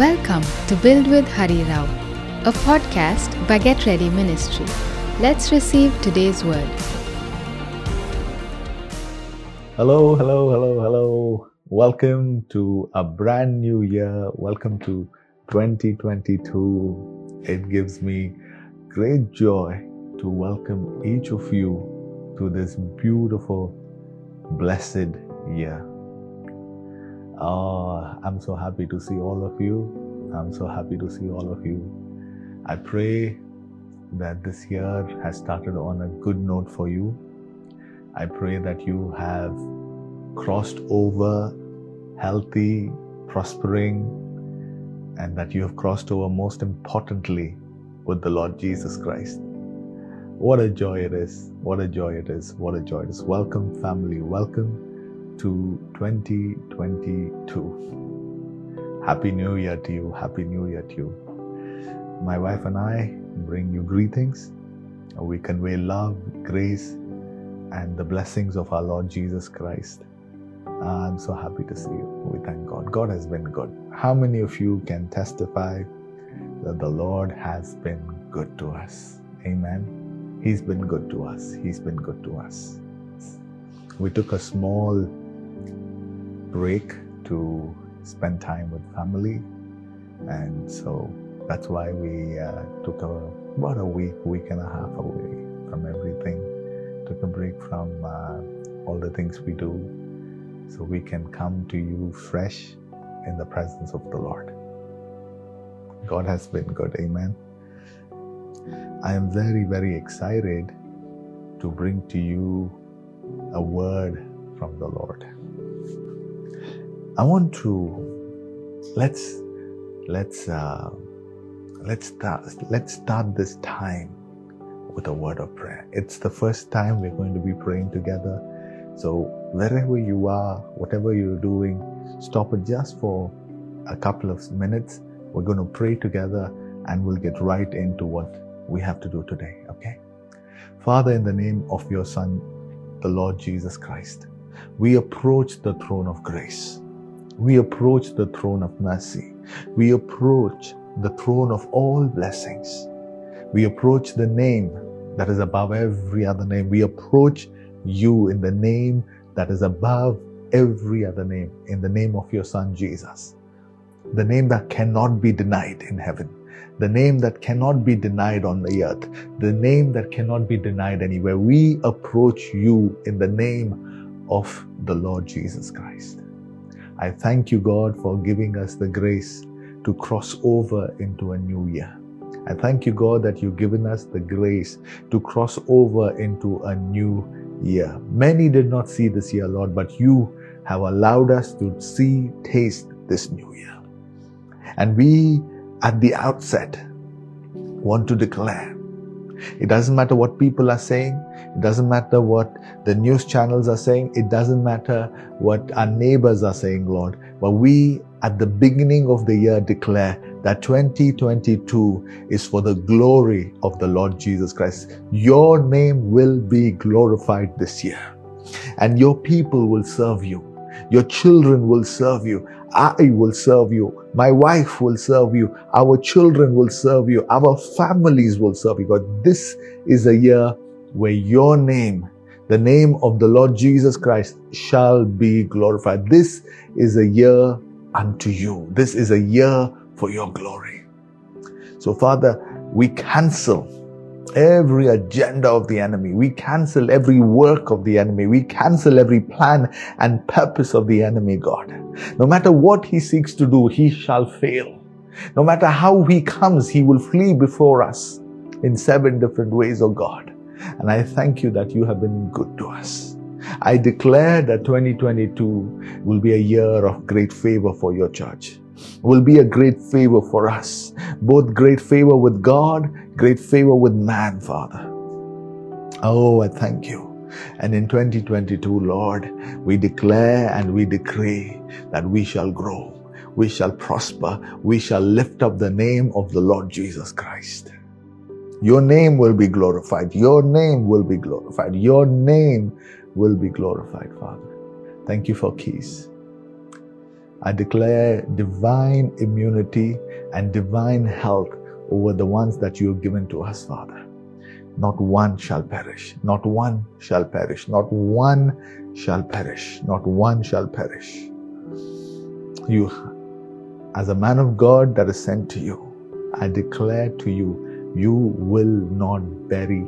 Welcome to Build with Hari Rao, a podcast by Get Ready Ministry. Let's receive today's word. Hello, hello, hello, hello. Welcome to a brand new year. Welcome to 2022. It gives me great joy to welcome each of you to this beautiful, blessed year. Oh, I'm so happy to see all of you. I'm so happy to see all of you. I pray that this year has started on a good note for you. I pray that you have crossed over healthy, prospering, and that you have crossed over most importantly with the Lord Jesus Christ. What a joy it is! What a joy it is! What a joy it is! Welcome, family. Welcome to 2022. Happy New Year to you. Happy New Year to you. My wife and I bring you greetings. We convey love, grace, and the blessings of our Lord Jesus Christ. I'm so happy to see you. We thank God. God has been good. How many of you can testify that the Lord has been good to us? Amen. He's been good to us. He's been good to us. We took a small break to spend time with family. And so that's why we uh, took a, about a week, week and a half away from everything. Took a break from uh, all the things we do so we can come to you fresh in the presence of the Lord. God has been good. Amen. I am very, very excited to bring to you a word from the Lord. I want to let's let's uh, let's start let's start this time with a word of prayer. It's the first time we're going to be praying together. So wherever you are, whatever you're doing, stop it just for a couple of minutes. We're going to pray together and we'll get right into what we have to do today, okay? Father, in the name of your Son, the Lord Jesus Christ, we approach the throne of grace. We approach the throne of mercy. We approach the throne of all blessings. We approach the name that is above every other name. We approach you in the name that is above every other name, in the name of your Son Jesus. The name that cannot be denied in heaven, the name that cannot be denied on the earth, the name that cannot be denied anywhere. We approach you in the name of the Lord Jesus Christ. I thank you, God, for giving us the grace to cross over into a new year. I thank you, God, that you've given us the grace to cross over into a new year. Many did not see this year, Lord, but you have allowed us to see, taste this new year. And we, at the outset, want to declare it doesn't matter what people are saying. It doesn't matter what the news channels are saying. It doesn't matter what our neighbors are saying, Lord. But we, at the beginning of the year, declare that 2022 is for the glory of the Lord Jesus Christ. Your name will be glorified this year, and your people will serve you. Your children will serve you. I will serve you. My wife will serve you. Our children will serve you. Our families will serve you. God, this is a year where your name, the name of the Lord Jesus Christ, shall be glorified. This is a year unto you. This is a year for your glory. So, Father, we cancel every agenda of the enemy. We cancel every work of the enemy. We cancel every plan and purpose of the enemy, God. No matter what he seeks to do, he shall fail. No matter how he comes, he will flee before us in seven different ways, oh God. And I thank you that you have been good to us. I declare that 2022 will be a year of great favor for your church will be a great favor for us. Both great favor with God, great favor with man, Father. Oh, I thank you. And in 2022, Lord, we declare and we decree that we shall grow, we shall prosper, we shall lift up the name of the Lord Jesus Christ. Your name will be glorified. Your name will be glorified. Your name will be glorified, Father. Thank you for keys. I declare divine immunity and divine health over the ones that you have given to us, Father. Not one shall perish. Not one shall perish. Not one shall perish. Not one shall perish. You, as a man of God that is sent to you, I declare to you, you will not bury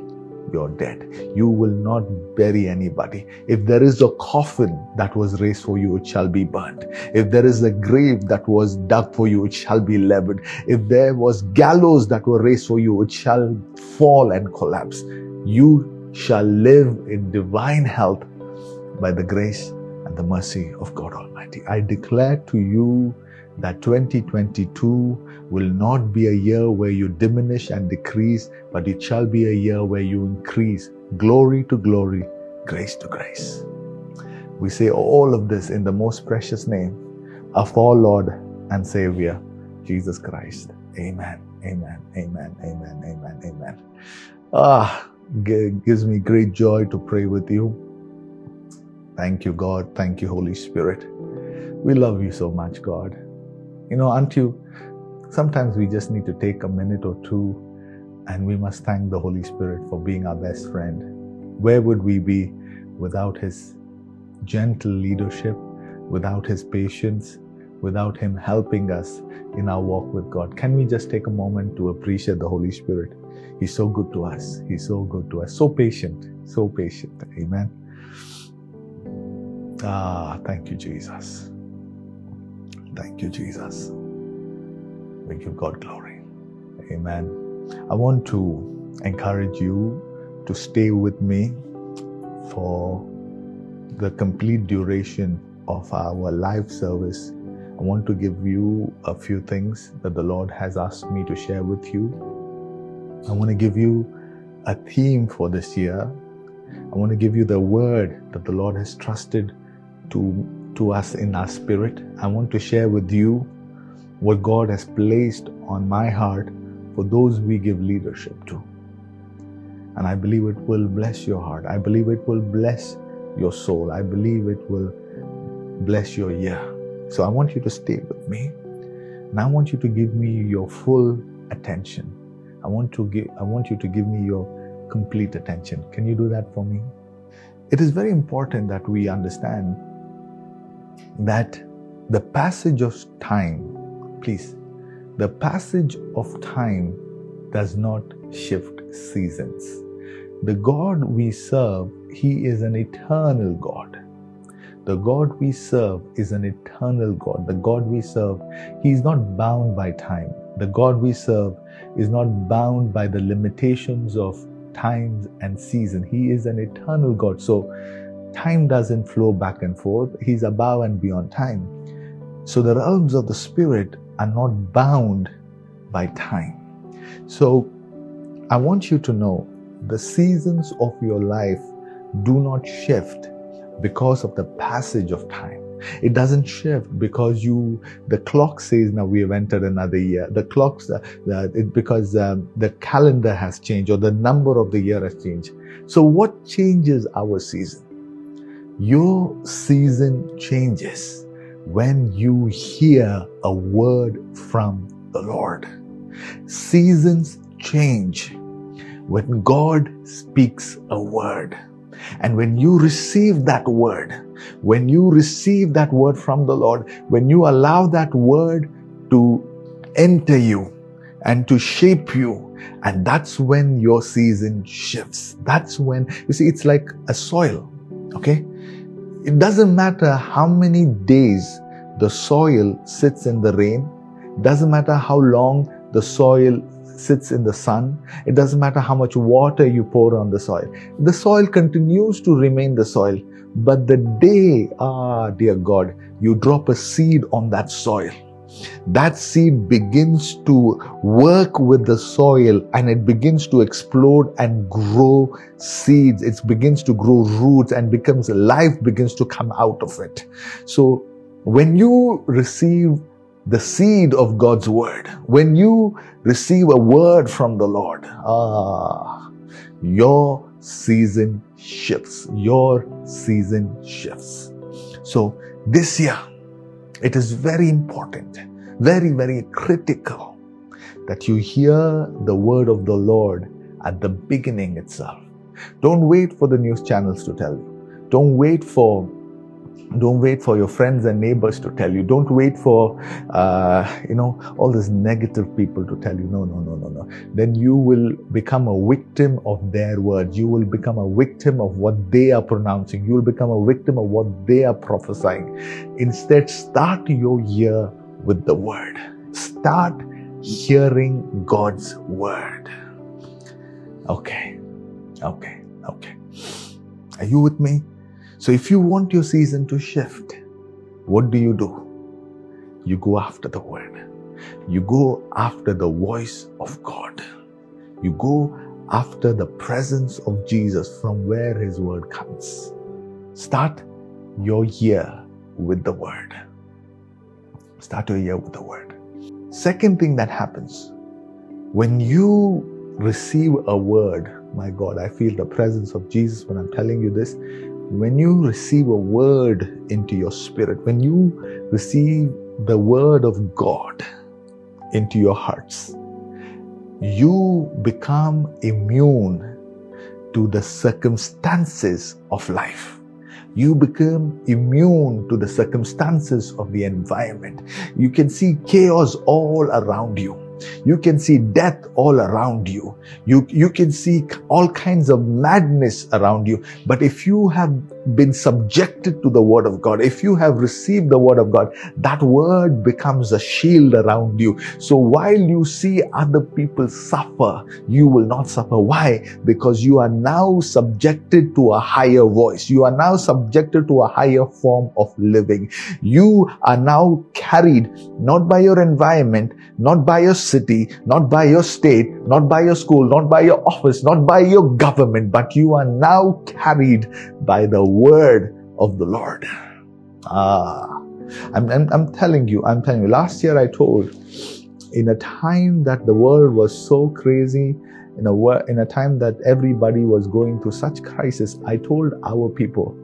your dead. You will not bury anybody. If there is a coffin that was raised for you, it shall be burned. If there is a grave that was dug for you, it shall be leveled. If there was gallows that were raised for you, it shall fall and collapse. You shall live in divine health by the grace and the mercy of God Almighty. I declare to you that 2022 will not be a year where you diminish and decrease, but it shall be a year where you increase glory to glory, grace to grace. We say all of this in the most precious name of our Lord and Savior, Jesus Christ. Amen. Amen. Amen. Amen. Amen. Amen. Ah, gives me great joy to pray with you. Thank you, God. Thank you, Holy Spirit. We love you so much, God. You know, aren't you? Sometimes we just need to take a minute or two and we must thank the Holy Spirit for being our best friend. Where would we be without His gentle leadership, without His patience, without Him helping us in our walk with God? Can we just take a moment to appreciate the Holy Spirit? He's so good to us. He's so good to us. So patient. So patient. Amen. Ah, thank you, Jesus. Thank you, Jesus. We give God glory. Amen. I want to encourage you to stay with me for the complete duration of our live service. I want to give you a few things that the Lord has asked me to share with you. I want to give you a theme for this year. I want to give you the word that the Lord has trusted to to us in our spirit. I want to share with you what God has placed on my heart for those we give leadership to. And I believe it will bless your heart. I believe it will bless your soul. I believe it will bless your year. So I want you to stay with me. And I want you to give me your full attention. I want to give I want you to give me your complete attention. Can you do that for me? It is very important that we understand that the passage of time, please, the passage of time does not shift seasons. The God we serve, He is an eternal God. The God we serve is an eternal God. The God we serve, He is not bound by time. The God we serve is not bound by the limitations of times and season. He is an eternal God. So Time doesn't flow back and forth, He's above and beyond time. So the realms of the Spirit are not bound by time. So I want you to know the seasons of your life do not shift because of the passage of time. It doesn't shift because you, the clock says now we have entered another year. The clocks, uh, it, because um, the calendar has changed or the number of the year has changed. So what changes our season? Your season changes when you hear a word from the Lord. Seasons change when God speaks a word. And when you receive that word, when you receive that word from the Lord, when you allow that word to enter you and to shape you, and that's when your season shifts. That's when, you see, it's like a soil, okay? It doesn't matter how many days the soil sits in the rain, doesn't matter how long the soil sits in the sun, it doesn't matter how much water you pour on the soil. The soil continues to remain the soil, but the day, ah, dear God, you drop a seed on that soil that seed begins to work with the soil and it begins to explode and grow seeds. It begins to grow roots and becomes life begins to come out of it. So when you receive the seed of God's word, when you receive a word from the Lord, ah, your season shifts. Your season shifts. So this year, It is very important, very, very critical that you hear the word of the Lord at the beginning itself. Don't wait for the news channels to tell you. Don't wait for don't wait for your friends and neighbors to tell you. Don't wait for uh, you know all these negative people to tell you no no no no no. Then you will become a victim of their words. You will become a victim of what they are pronouncing. You will become a victim of what they are prophesying. Instead start your year with the word. Start hearing god's word. Okay. Okay. Okay. Are you with me so if you want your season to shift, what do you do? You go after the word. You go after the voice of God. You go after the presence of Jesus from where his word comes. Start your year with the word. Start your year with the word. Second thing that happens when you receive a word, my God, I feel the presence of Jesus when I'm telling you this when you receive a word into your spirit, when you receive the word of God into your hearts, you become immune to the circumstances of life. You become immune to the circumstances of the environment. You can see chaos all around you. You can see death all around you. You, you can see all kinds of madness around you. But if you have been subjected to the word of God, if you have received the word of God, that word becomes a shield around you. So while you see other people suffer, you will not suffer. Why? Because you are now subjected to a higher voice. You are now subjected to a higher form of living. You are now carried not by your environment, not by your city, not by your state, not by your school, not by your office, not by your government, but you are now carried by the word of the Lord. Ah, I'm, I'm, I'm telling you, I'm telling you, last year I told in a time that the world was so crazy, in a, in a time that everybody was going through such crisis, I told our people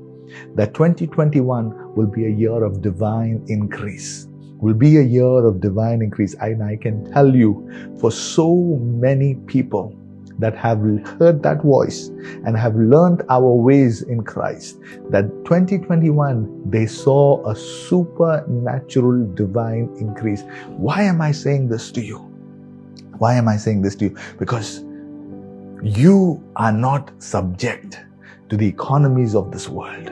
that 2021 will be a year of divine increase will be a year of divine increase. And I can tell you, for so many people that have heard that voice and have learned our ways in Christ, that 2021 they saw a supernatural divine increase. Why am I saying this to you? Why am I saying this to you? Because you are not subject to the economies of this world.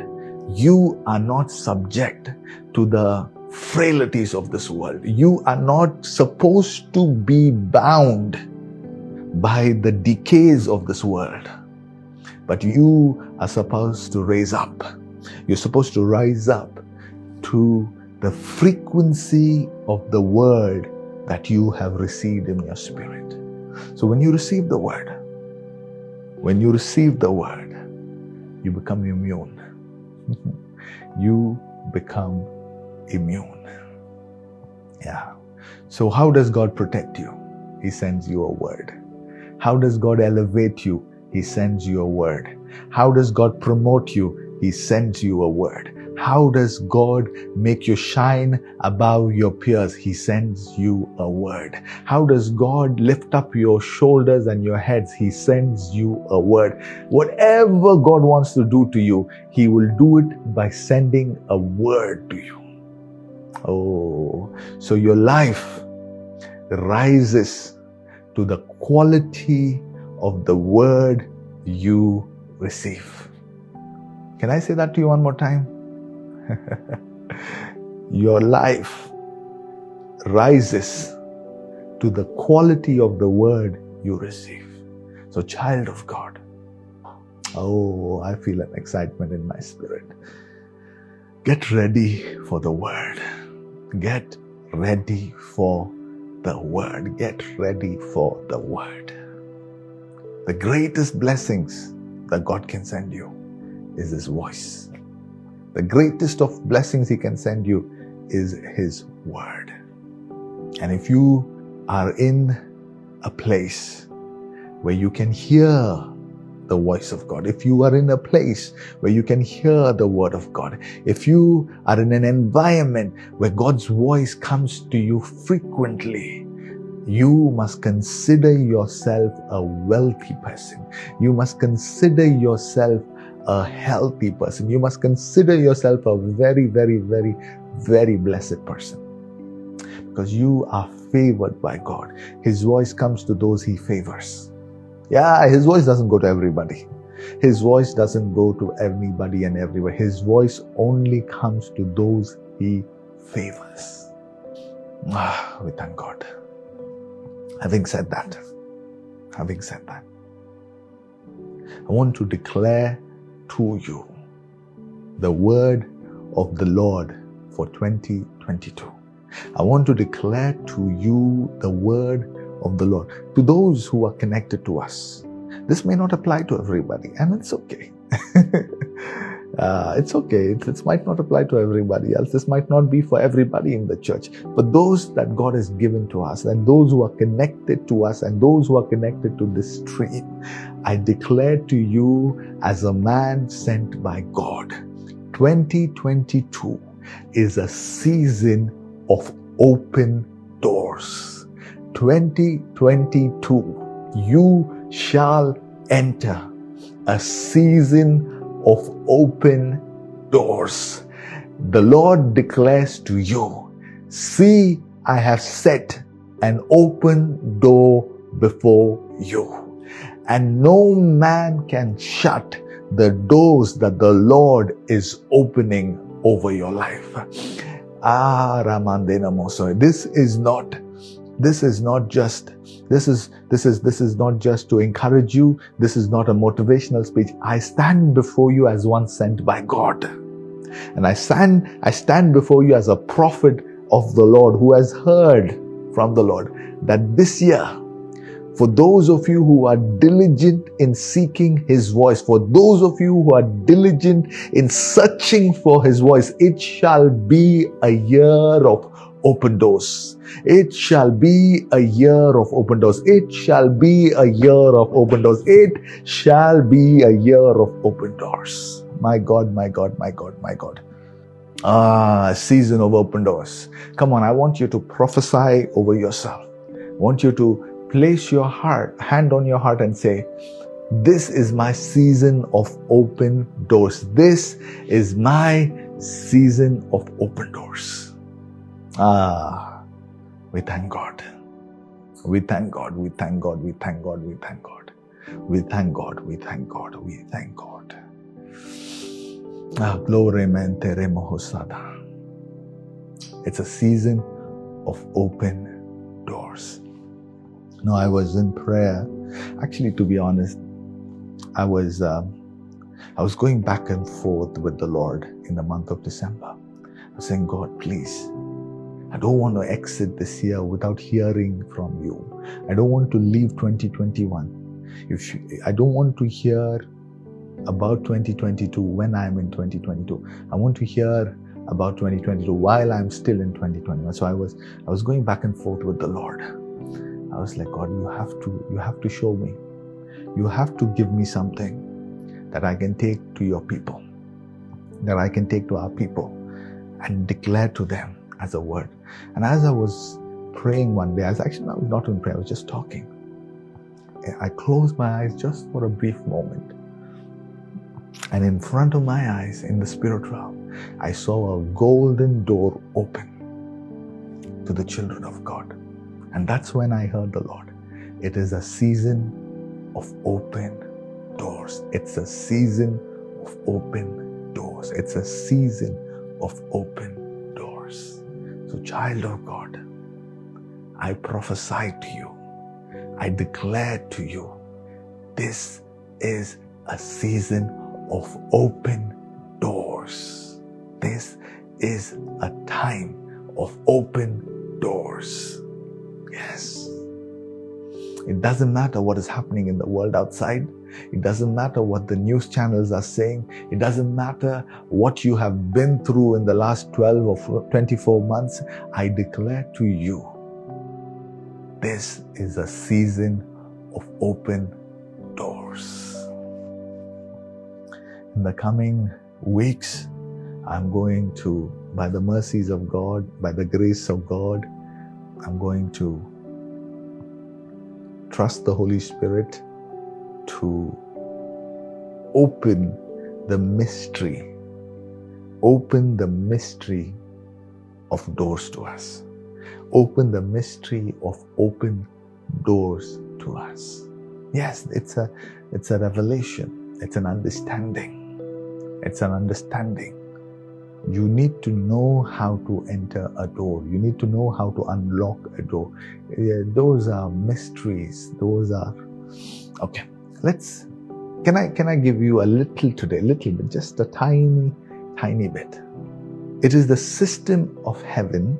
You are not subject to the frailties of this world. You are not supposed to be bound by the decays of this world, but you are supposed to raise up. You're supposed to rise up to the frequency of the word that you have received in your spirit. So when you receive the word, when you receive the word, you become immune. you become immune. Yeah. So, how does God protect you? He sends you a word. How does God elevate you? He sends you a word. How does God promote you? He sends you a word. How does God make you shine above your peers? He sends you a word. How does God lift up your shoulders and your heads? He sends you a word. Whatever God wants to do to you, He will do it by sending a word to you. Oh, so your life rises to the quality of the word you receive. Can I say that to you one more time? your life rises to the quality of the word you receive. So, child of God, oh, I feel an excitement in my spirit. Get ready for the word. Get ready for the word. Get ready for the word. The greatest blessings that God can send you is His voice. The greatest of blessings He can send you is His word. And if you are in a place where you can hear the voice of God, if you are in a place where you can hear the word of God, if you are in an environment where God's voice comes to you frequently, you must consider yourself a wealthy person. You must consider yourself a healthy person. You must consider yourself a very, very, very, very blessed person. Because you are favored by God. His voice comes to those he favors. Yeah, his voice doesn't go to everybody. His voice doesn't go to anybody and everywhere. His voice only comes to those he favors. Ah, we thank God. Having said that, having said that, I want to declare to you the word of the Lord for 2022. I want to declare to you the word of the Lord. To those who are connected to us, this may not apply to everybody, and it's okay. uh, it's okay. It might not apply to everybody else. This might not be for everybody in the church. But those that God has given to us, and those who are connected to us, and those who are connected to this stream, I declare to you as a man sent by God 2022 is a season of open doors. 2022, you shall enter a season of open doors. The Lord declares to you, See, I have set an open door before you, and no man can shut the doors that the Lord is opening over your life. Ah, Ramandena Moso. This is not this is not just this is this is this is not just to encourage you. This is not a motivational speech. I stand before you as one sent by god. And i stand i stand before you as a prophet of the lord who has heard from the lord that this year for those of you who are diligent in seeking his voice, for those of you who are diligent in searching for his voice, it shall be a year of open doors. It shall be a year of open doors. It shall be a year of open doors. It shall be a year of open doors. My God, my God, my God, my God. Ah, season of open doors. Come on, I want you to prophesy over yourself. I want you to place your heart, hand on your heart and say, this is my season of open doors. This is my season of open doors. Ah, we thank God. We thank God. We thank God. We thank God. We thank God. We thank God. We thank God. We thank God. Ah, glory remohosada. It's a season of open doors. No, I was in prayer. Actually, to be honest, I was um, I was going back and forth with the Lord in the month of December. I was saying, God, please I don't want to exit this year without hearing from you. I don't want to leave 2021. If you, I don't want to hear about 2022 when I'm in 2022. I want to hear about 2022 while I'm still in 2021. So I was I was going back and forth with the Lord. I was like, God, you have to you have to show me. You have to give me something that I can take to your people, that I can take to our people and declare to them as a word. And as I was praying one day, I was actually not doing prayer, I was just talking. I closed my eyes just for a brief moment. And in front of my eyes, in the spirit realm, I saw a golden door open to the children of God. And that's when I heard the Lord. It is a season of open doors. It's a season of open doors. It's a season of open. So, child of God, I prophesy to you, I declare to you, this is a season of open doors. This is a time of open doors. Yes. It doesn't matter what is happening in the world outside. It doesn't matter what the news channels are saying. It doesn't matter what you have been through in the last 12 or 24 months. I declare to you, this is a season of open doors. in the coming weeks, I'm going to, by the mercies of God, by the grace of God, I'm going to trust the Holy Spirit to open the mystery, open the mystery of doors to us, open the mystery of open doors to us. Yes, it's a it's a revelation, it's an understanding. It's an understanding. You need to know how to enter a door. You need to know how to unlock a door. Those are mysteries. Those are okay. Let's can I can I give you a little today, a little bit, just a tiny, tiny bit. It is the system of heaven,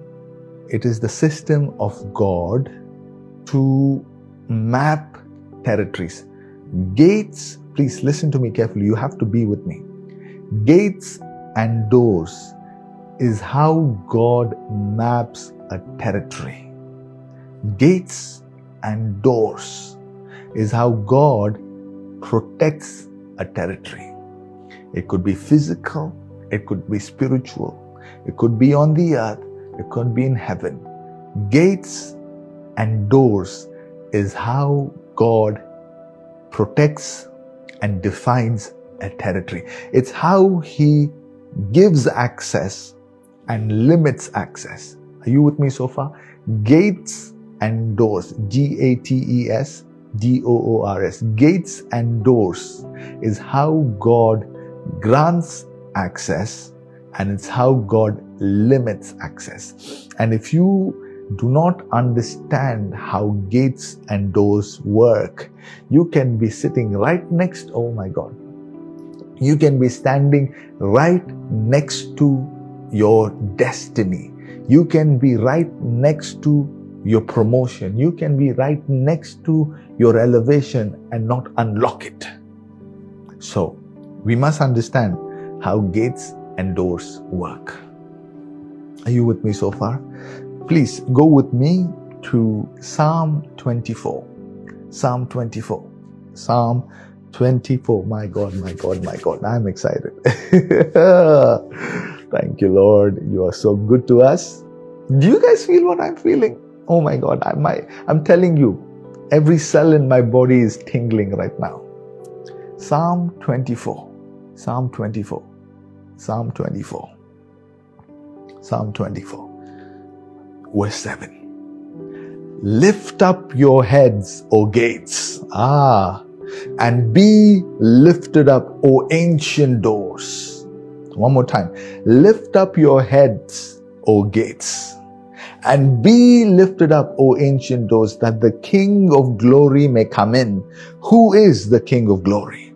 it is the system of God to map territories. Gates, please listen to me carefully. You have to be with me. Gates and doors is how God maps a territory. Gates and doors is how God protects a territory. It could be physical, it could be spiritual, it could be on the earth, it could be in heaven. Gates and doors is how God protects and defines a territory. It's how He gives access and limits access. Are you with me so far? Gates and doors. G A T E S D O O R S. Gates and doors is how God grants access and it's how God limits access. And if you do not understand how gates and doors work, you can be sitting right next, oh my God, you can be standing right next to your destiny. You can be right next to your promotion. You can be right next to your elevation and not unlock it. So, we must understand how gates and doors work. Are you with me so far? Please go with me to Psalm 24. Psalm 24. Psalm 24. My God, my God, my God. I'm excited. Thank you, Lord. You are so good to us. Do you guys feel what I'm feeling? Oh my God. I, my, I'm telling you, every cell in my body is tingling right now. Psalm 24. Psalm 24. Psalm 24. Psalm 24. Verse 7. Lift up your heads, O gates. Ah, and be lifted up, O ancient doors. One more time. Lift up your heads, O gates, and be lifted up, O ancient doors, that the King of glory may come in. Who is the King of glory?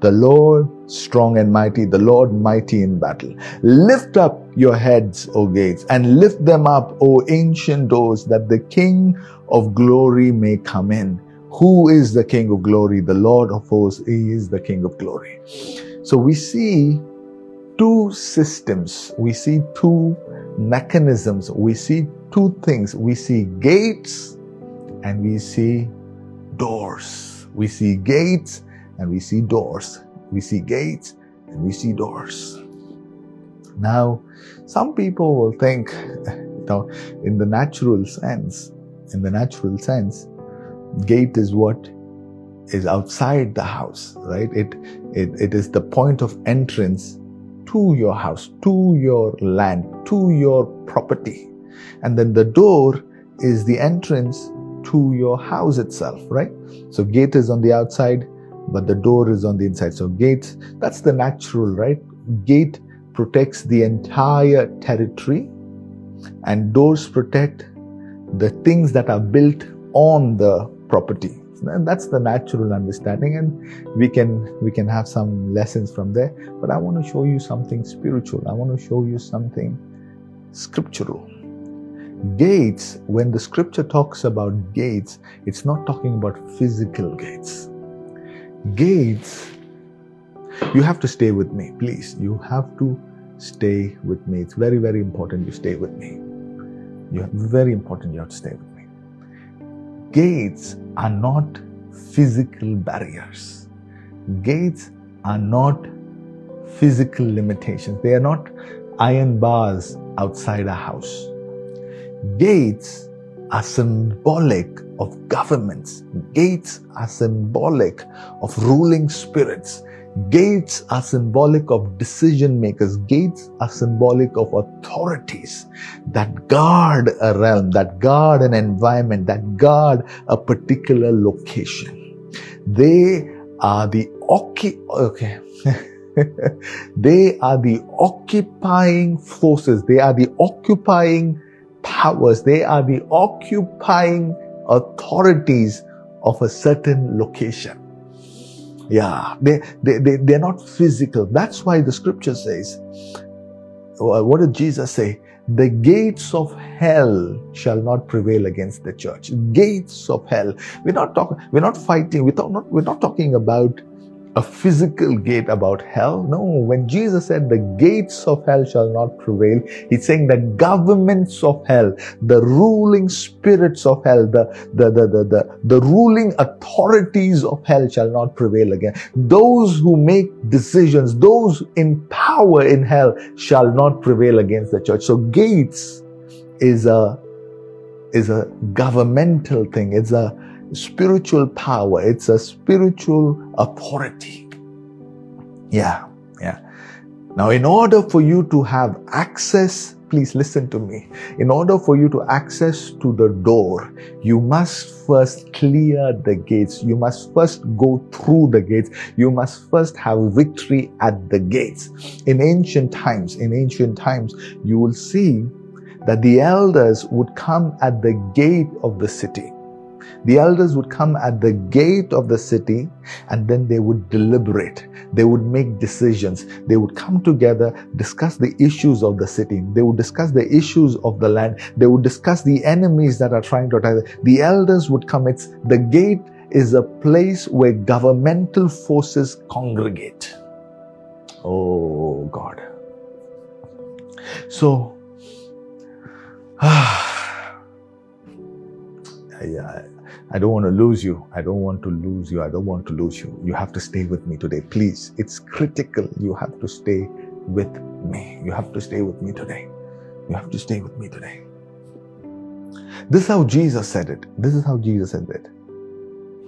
The Lord strong and mighty, the Lord mighty in battle. Lift up your heads, O gates, and lift them up, O ancient doors, that the King of glory may come in. Who is the King of glory? The Lord of hosts, He is the King of glory. So we see two systems, we see two mechanisms, we see two things. We see gates and we see doors. We see gates and we see doors. We see gates and we see doors. Now, some people will think, you know, in the natural sense, in the natural sense, gate is what is outside the house, right? It, it, it is the point of entrance to your house, to your land, to your property. And then the door is the entrance to your house itself, right? So gate is on the outside, but the door is on the inside. So gates, that's the natural, right? Gate protects the entire territory and doors protect the things that are built on the property and that's the natural understanding and we can we can have some lessons from there but i want to show you something spiritual i want to show you something scriptural gates when the scripture talks about gates it's not talking about physical gates gates you have to stay with me please you have to stay with me it's very very important you stay with me you very important you have to stay with me gates are not physical barriers. Gates are not physical limitations. They are not iron bars outside a house. Gates are symbolic of governments. Gates are symbolic of ruling spirits. Gates are symbolic of decision makers. Gates are symbolic of authorities that guard a realm, that guard an environment, that guard a particular location. They are the okay, okay. they are the occupying forces. They are the occupying powers. They are the occupying authorities of a certain location. Yeah, they, they, they, they're not physical. That's why the scripture says, what did Jesus say? The gates of hell shall not prevail against the church. Gates of hell. We're not talking, we're not fighting, we're, not, we're not talking about a physical gate about hell. No, when Jesus said the gates of hell shall not prevail, he's saying the governments of hell, the ruling spirits of hell, the, the, the, the, the, the ruling authorities of hell shall not prevail again. Those who make decisions, those in power in hell shall not prevail against the church. So gates is a is a governmental thing. It's a spiritual power, it's a spiritual authority. Yeah, yeah. Now, in order for you to have access, please listen to me. In order for you to access to the door, you must first clear the gates. You must first go through the gates. You must first have victory at the gates. In ancient times, in ancient times, you will see that the elders would come at the gate of the city the elders would come at the gate of the city and then they would deliberate. They would make decisions. They would come together, discuss the issues of the city. They would discuss the issues of the land. They would discuss the enemies that are trying to attack. The elders would come. It's the gate is a place where governmental forces congregate. Oh God. So, ah, yeah I don't want to lose you. I don't want to lose you. I don't want to lose you. You have to stay with me today. Please, it's critical. You have to stay with me. You have to stay with me today. You have to stay with me today. This is how Jesus said it. This is how Jesus said it.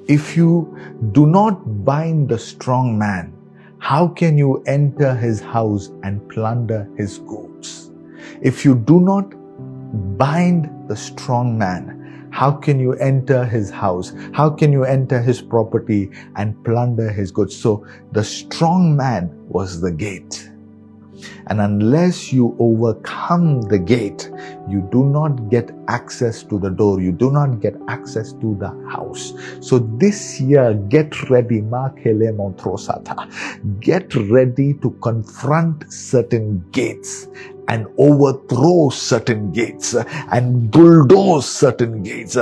If you do not bind the strong man, how can you enter his house and plunder his goods? If you do not bind the strong man, how can you enter his house? How can you enter his property and plunder his goods? So the strong man was the gate. And unless you overcome the gate, you do not get access to the door. You do not get access to the house. So this year, get ready. Get ready to confront certain gates and overthrow certain gates and bulldoze certain gates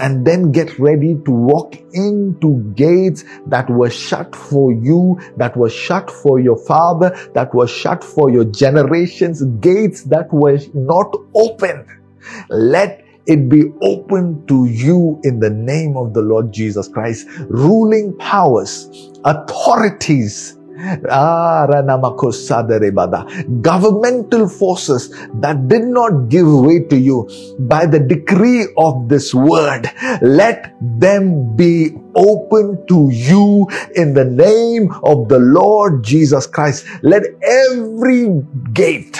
and then get ready to walk into gates that were shut for you, that were shut for your father, that were shut for your generations, gates that were not opened. Let it be open to you in the name of the Lord Jesus Christ. Ruling powers, authorities, Governmental forces that did not give way to you by the decree of this word, let them be open to you in the name of the Lord Jesus Christ. Let every gate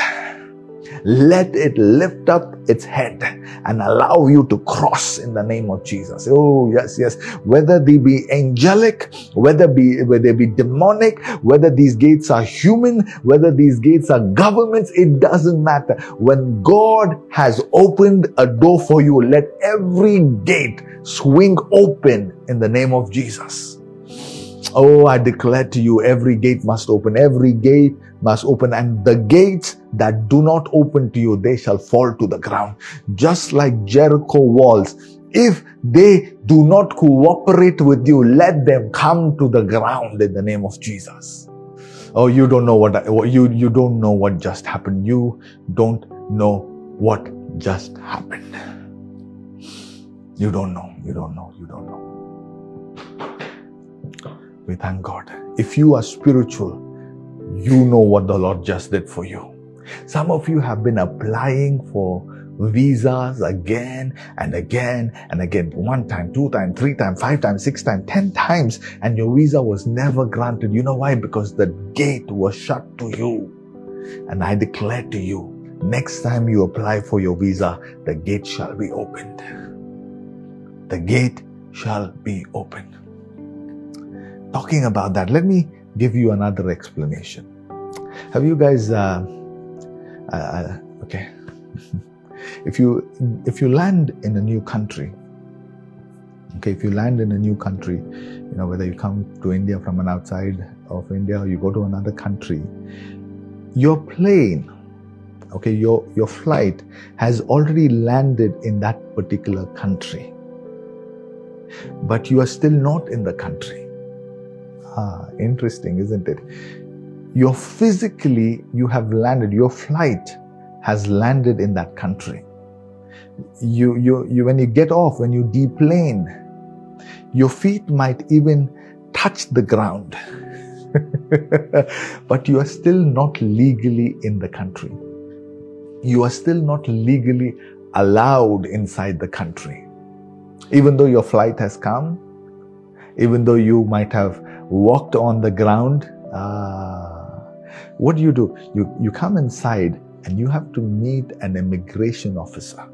let it lift up its head and allow you to cross in the name of Jesus. Oh, yes, yes. Whether they be angelic, whether be whether they be demonic, whether these gates are human, whether these gates are governments, it doesn't matter. When God has opened a door for you, let every gate swing open in the name of Jesus. Oh, I declare to you, every gate must open, every gate must open, and the gates that do not open to you, they shall fall to the ground. Just like Jericho walls, if they do not cooperate with you, let them come to the ground in the name of Jesus. Oh, you don't know what you you don't know what just happened. You don't know what just happened. You don't know. You don't know. You don't know. We thank God. If you are spiritual, you know what the Lord just did for you. Some of you have been applying for visas again and again and again. One time, two times, three times, five times, six times, ten times, and your visa was never granted. You know why? Because the gate was shut to you. And I declare to you, next time you apply for your visa, the gate shall be opened. The gate shall be opened. Talking about that, let me give you another explanation. Have you guys, uh, uh, uh okay. if you if you land in a new country okay if you land in a new country you know whether you come to india from an outside of india or you go to another country your plane okay your your flight has already landed in that particular country but you are still not in the country ah interesting isn't it you're physically you have landed your flight has landed in that country. You, you, you, when you get off, when you deplane, your feet might even touch the ground. but you are still not legally in the country. You are still not legally allowed inside the country. Even though your flight has come, even though you might have walked on the ground, ah, what do you do? You, you come inside and you have to meet an immigration officer.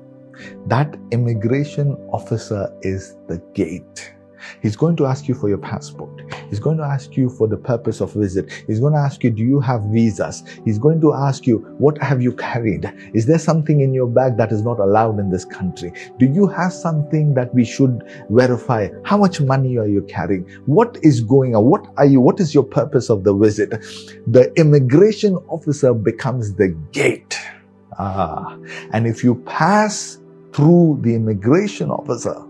That immigration officer is the gate. He's going to ask you for your passport. He's going to ask you for the purpose of visit. He's going to ask you, do you have visas? He's going to ask you, what have you carried? Is there something in your bag that is not allowed in this country? Do you have something that we should verify? How much money are you carrying? What is going on? What are you, what is your purpose of the visit? The immigration officer becomes the gate. Ah, and if you pass through the immigration officer,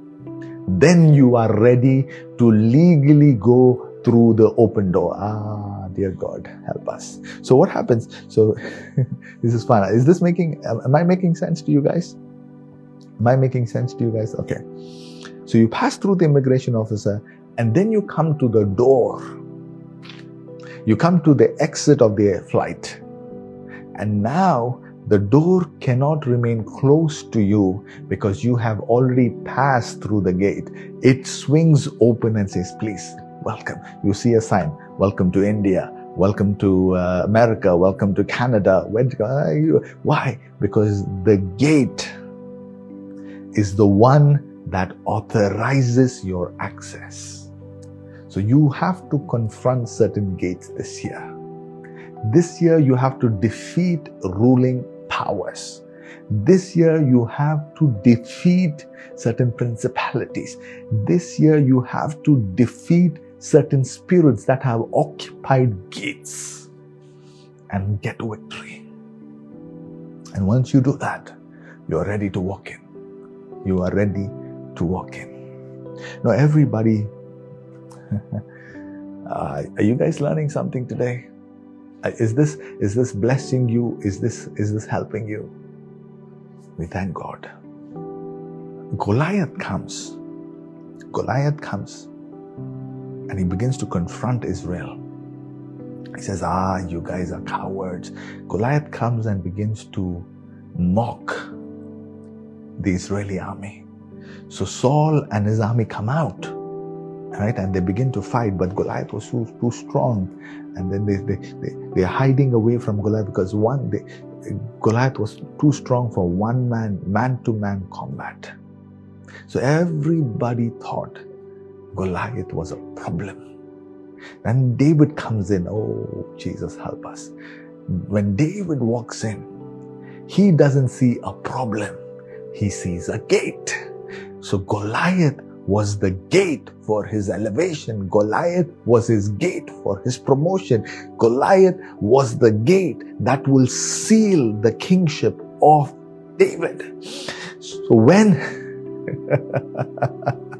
then you are ready to legally go through the open door. Ah, dear God, help us. So what happens? So this is fun. Is this making, am I making sense to you guys? Am I making sense to you guys? Okay. So you pass through the immigration officer and then you come to the door. You come to the exit of the flight. And now the door cannot remain closed to you because you have already passed through the gate. It swings open and says, please, welcome. You see a sign, welcome to India, welcome to uh, America, welcome to Canada. Why? Because the gate is the one that authorizes your access. So you have to confront certain gates this year. This year, you have to defeat ruling powers. This year, you have to defeat certain principalities. This year, you have to defeat certain spirits that have occupied gates and get victory. And once you do that, you're ready to walk in. You are ready to walk in. Now, everybody, uh, are you guys learning something today? Uh, is this is this blessing you? Is this is this helping you? We thank god. Goliath comes. Goliath comes. And he begins to confront israel. He says ah you guys are cowards. Goliath comes and begins to mock the israeli army. So saul and his army come out right and they begin to fight but goliath was too, too strong and then they, they, they, they're hiding away from Goliath because one, they, Goliath was too strong for one man, man to man combat. So everybody thought Goliath was a problem. And David comes in, oh, Jesus, help us. When David walks in, he doesn't see a problem, he sees a gate. So Goliath was the gate for his elevation. Goliath was his gate for his promotion. Goliath was the gate that will seal the kingship of David. So when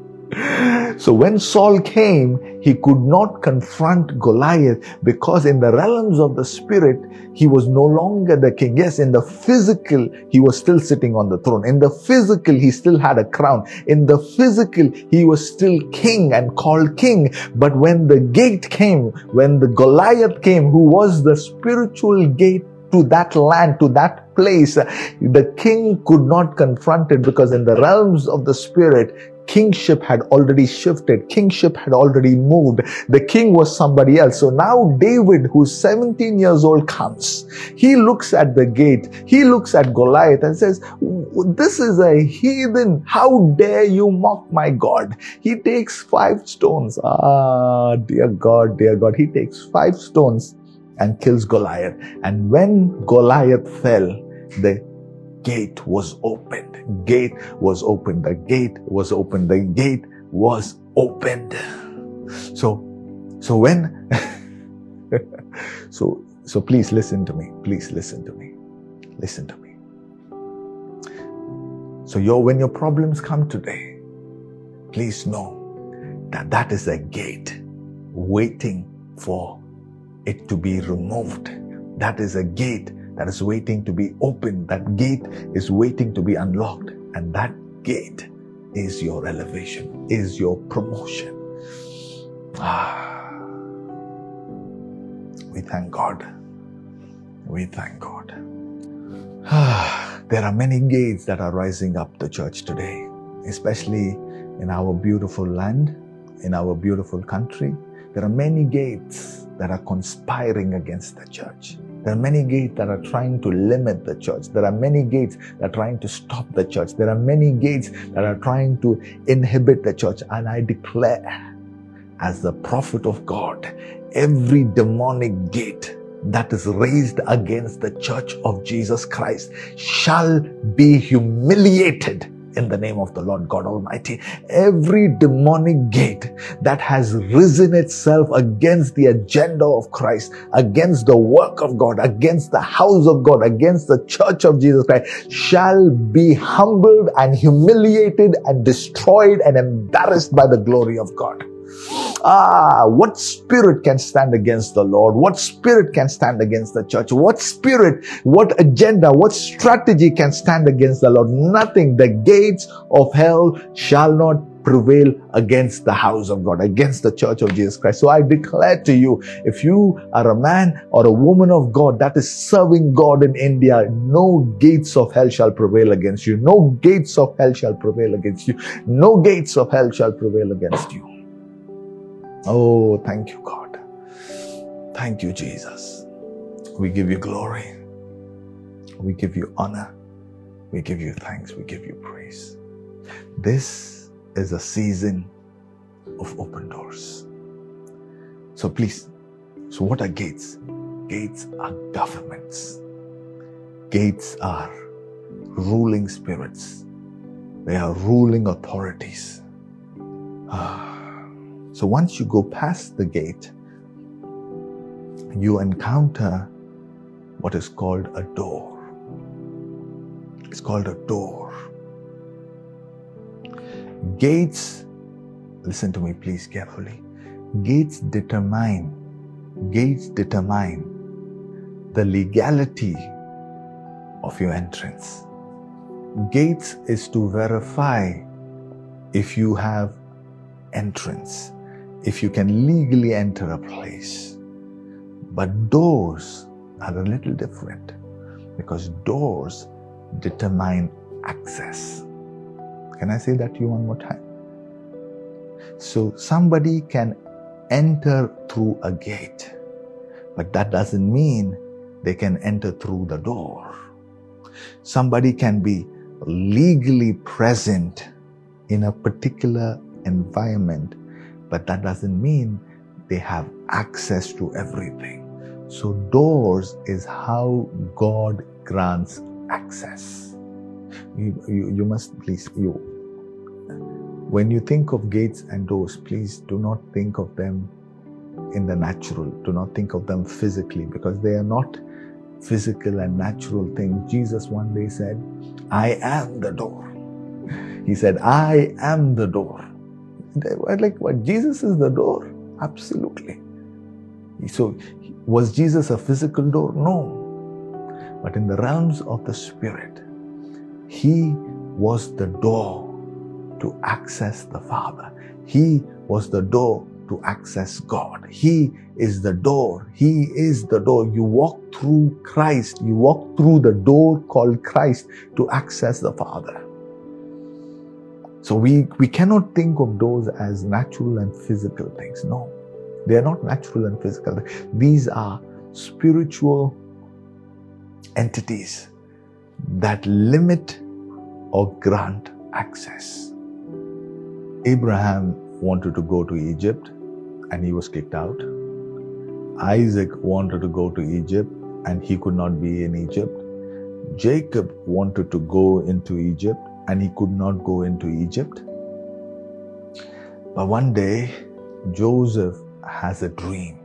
So when Saul came, he could not confront Goliath because in the realms of the spirit, he was no longer the king. Yes, in the physical, he was still sitting on the throne. In the physical, he still had a crown. In the physical, he was still king and called king. But when the gate came, when the Goliath came, who was the spiritual gate to that land, to that place, the king could not confront it because in the realms of the spirit, kingship had already shifted. Kingship had already moved. The king was somebody else. So now David, who's 17 years old, comes. He looks at the gate. He looks at Goliath and says, this is a heathen. How dare you mock my God? He takes five stones. Ah, dear God, dear God. He takes five stones and kills Goliath. And when Goliath fell, the gate was opened. Gate was opened. The gate was opened. The gate was opened. So, so when, so, so please listen to me. Please listen to me. Listen to me. So your, when your problems come today, please know that that is a gate waiting for it to be removed. That is a gate that is waiting to be opened. That gate is waiting to be unlocked. And that gate is your elevation, is your promotion. Ah. We thank God. We thank God. Ah. There are many gates that are rising up the church today, especially in our beautiful land, in our beautiful country. There are many gates that are conspiring against the church. There are many gates that are trying to limit the church. There are many gates that are trying to stop the church. There are many gates that are trying to inhibit the church. And I declare, as the prophet of God, every demonic gate that is raised against the church of Jesus Christ shall be humiliated in the name of the Lord God Almighty. Every demonic gate that has risen itself against the agenda of Christ, against the work of God, against the house of God, against the church of Jesus Christ, shall be humbled and humiliated and destroyed and embarrassed by the glory of God. Ah, what spirit can stand against the Lord? What spirit can stand against the church? What spirit, what agenda, what strategy can stand against the Lord? Nothing. The gates of hell shall not prevail against the house of God, against the church of Jesus Christ. So I declare to you, if you are a man or a woman of God that is serving God in India, no gates of hell shall prevail against you. No gates of hell shall prevail against you. No gates of hell shall prevail against you. Oh, thank you, God. Thank you, Jesus. We give you glory. We give you honor. We give you thanks. We give you praise. This is a season of open doors. So please, so what are gates? Gates are governments. Gates are ruling spirits. They are ruling authorities. Ah. So once you go past the gate, you encounter what is called a door. It's called a door. Gates, listen to me please carefully. Gates determine, gates determine the legality of your entrance. Gates is to verify if you have entrance if you can legally enter a place. But doors are a little different because doors determine access. Can I say that to you one more time? So somebody can enter through a gate, but that doesn't mean they can enter through the door. Somebody can be legally present in a particular environment but that doesn't mean they have access to everything. So, doors is how God grants access. You, you, you must please, you, when you think of gates and doors, please do not think of them in the natural. Do not think of them physically because they are not physical and natural things. Jesus one day said, I am the door. He said, I am the door. Like what? Jesus is the door? Absolutely. So, was Jesus a physical door? No. But in the realms of the Spirit, He was the door to access the Father. He was the door to access God. He is the door. He is the door. You walk through Christ. You walk through the door called Christ to access the Father. So we, we cannot think of those as natural and physical things. No, they are not natural and physical. These are spiritual entities that limit or grant access. Abraham wanted to go to Egypt and he was kicked out. Isaac wanted to go to Egypt and he could not be in Egypt. Jacob wanted to go into Egypt and he could not go into Egypt. But one day, Joseph has a dream.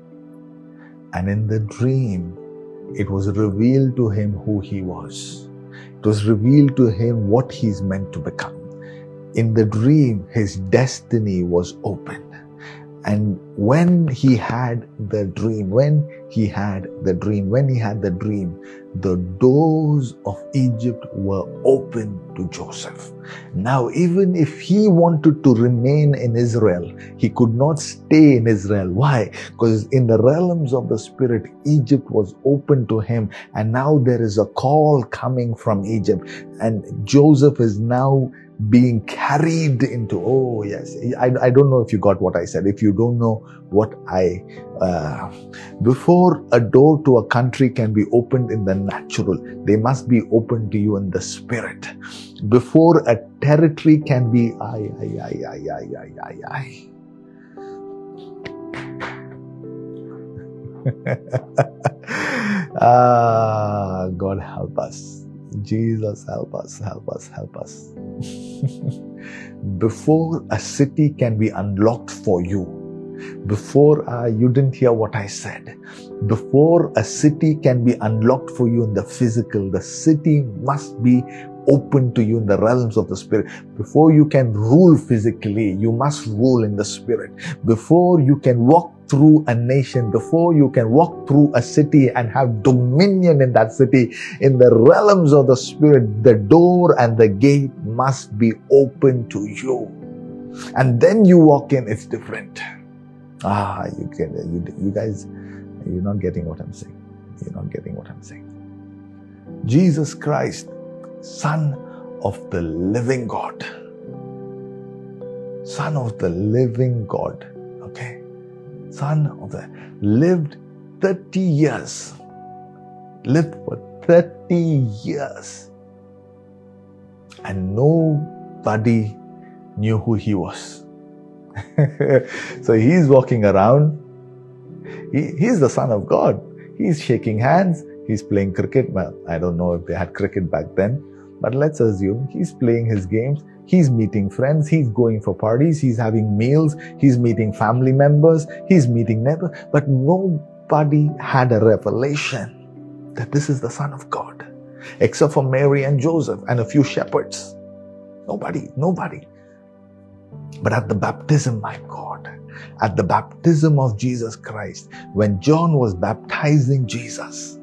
And in the dream, it was revealed to him who he was. It was revealed to him what he's meant to become. In the dream, his destiny was open. And when he had the dream, when he had the dream, when he had the dream, the doors of Egypt were open to Joseph. Now, even if he wanted to remain in Israel, he could not stay in Israel. Why? Because in the realms of the Spirit, Egypt was open to him. And now there is a call coming from Egypt. And Joseph is now being carried into oh yes. I, I don't know if you got what i said. If you don't know what i uh, before a door to a country can be opened in the natural they must be open to you in the spirit. Before a territory can be I, I, I, I, I, I, I, ah god help us jesus help us help us help us before a city can be unlocked for you, before uh, you didn't hear what I said, before a city can be unlocked for you in the physical, the city must be open to you in the realms of the spirit. Before you can rule physically, you must rule in the spirit. Before you can walk through a nation, before you can walk through a city and have dominion in that city, in the realms of the spirit, the door and the gate must be open to you. And then you walk in, it's different. Ah, you get you, you guys, you're not getting what I'm saying. You're not getting what I'm saying. Jesus Christ, Son of the living God. Son of the living God. Son of the lived 30 years. Lived for 30 years. And nobody knew who he was. so he's walking around. He, he's the son of God. He's shaking hands. He's playing cricket. Well, I don't know if they had cricket back then, but let's assume he's playing his games. He's meeting friends, he's going for parties, he's having meals, he's meeting family members, he's meeting neighbors, but nobody had a revelation that this is the Son of God, except for Mary and Joseph and a few shepherds. Nobody, nobody. But at the baptism, my God, at the baptism of Jesus Christ, when John was baptizing Jesus,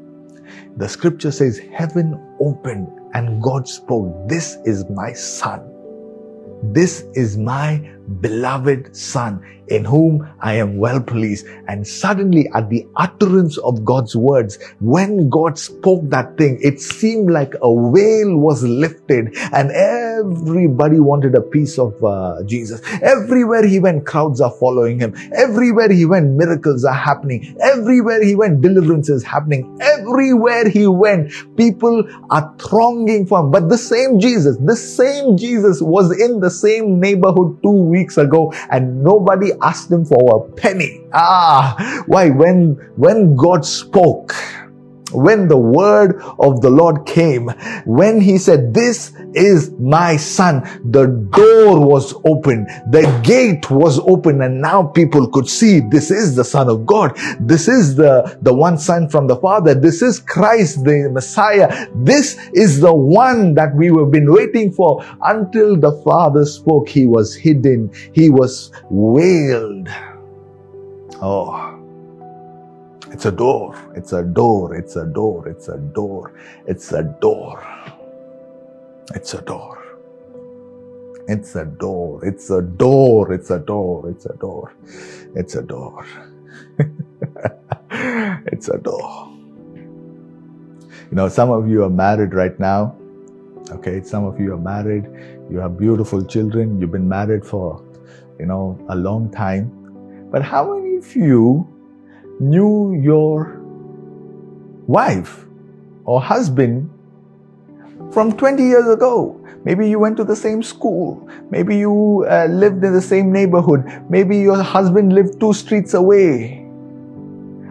the scripture says, Heaven opened and God spoke, This is my son this is my beloved Son, in whom I am well pleased. And suddenly, at the utterance of God's words, when God spoke that thing, it seemed like a veil was lifted, and everybody wanted a piece of uh, Jesus. Everywhere he went, crowds are following him. Everywhere he went, miracles are happening. Everywhere he went, deliverance is happening. Everywhere he went, people are thronging for him. But the same Jesus, the same Jesus was in the same neighborhood two weeks weeks ago and nobody asked him for a penny. Ah, why? When, when God spoke, when the word of the Lord came, when he said, this is my son, the door was open, the gate was open, and now people could see this is the son of God. This is the, the one son from the father. This is Christ, the Messiah. This is the one that we have been waiting for until the father spoke. He was hidden. He was veiled. Oh. It's a door. It's a door. It's a door. It's a door. It's a door. It's a door. It's a door. It's a door. It's a door. It's a door. It's a door. it's a door. You know, some of you are married right now. Okay, some of you are married. You have beautiful children. You've been married for, you know, a long time. But how many of you knew your wife or husband from 20 years ago. Maybe you went to the same school. Maybe you uh, lived in the same neighborhood. Maybe your husband lived two streets away.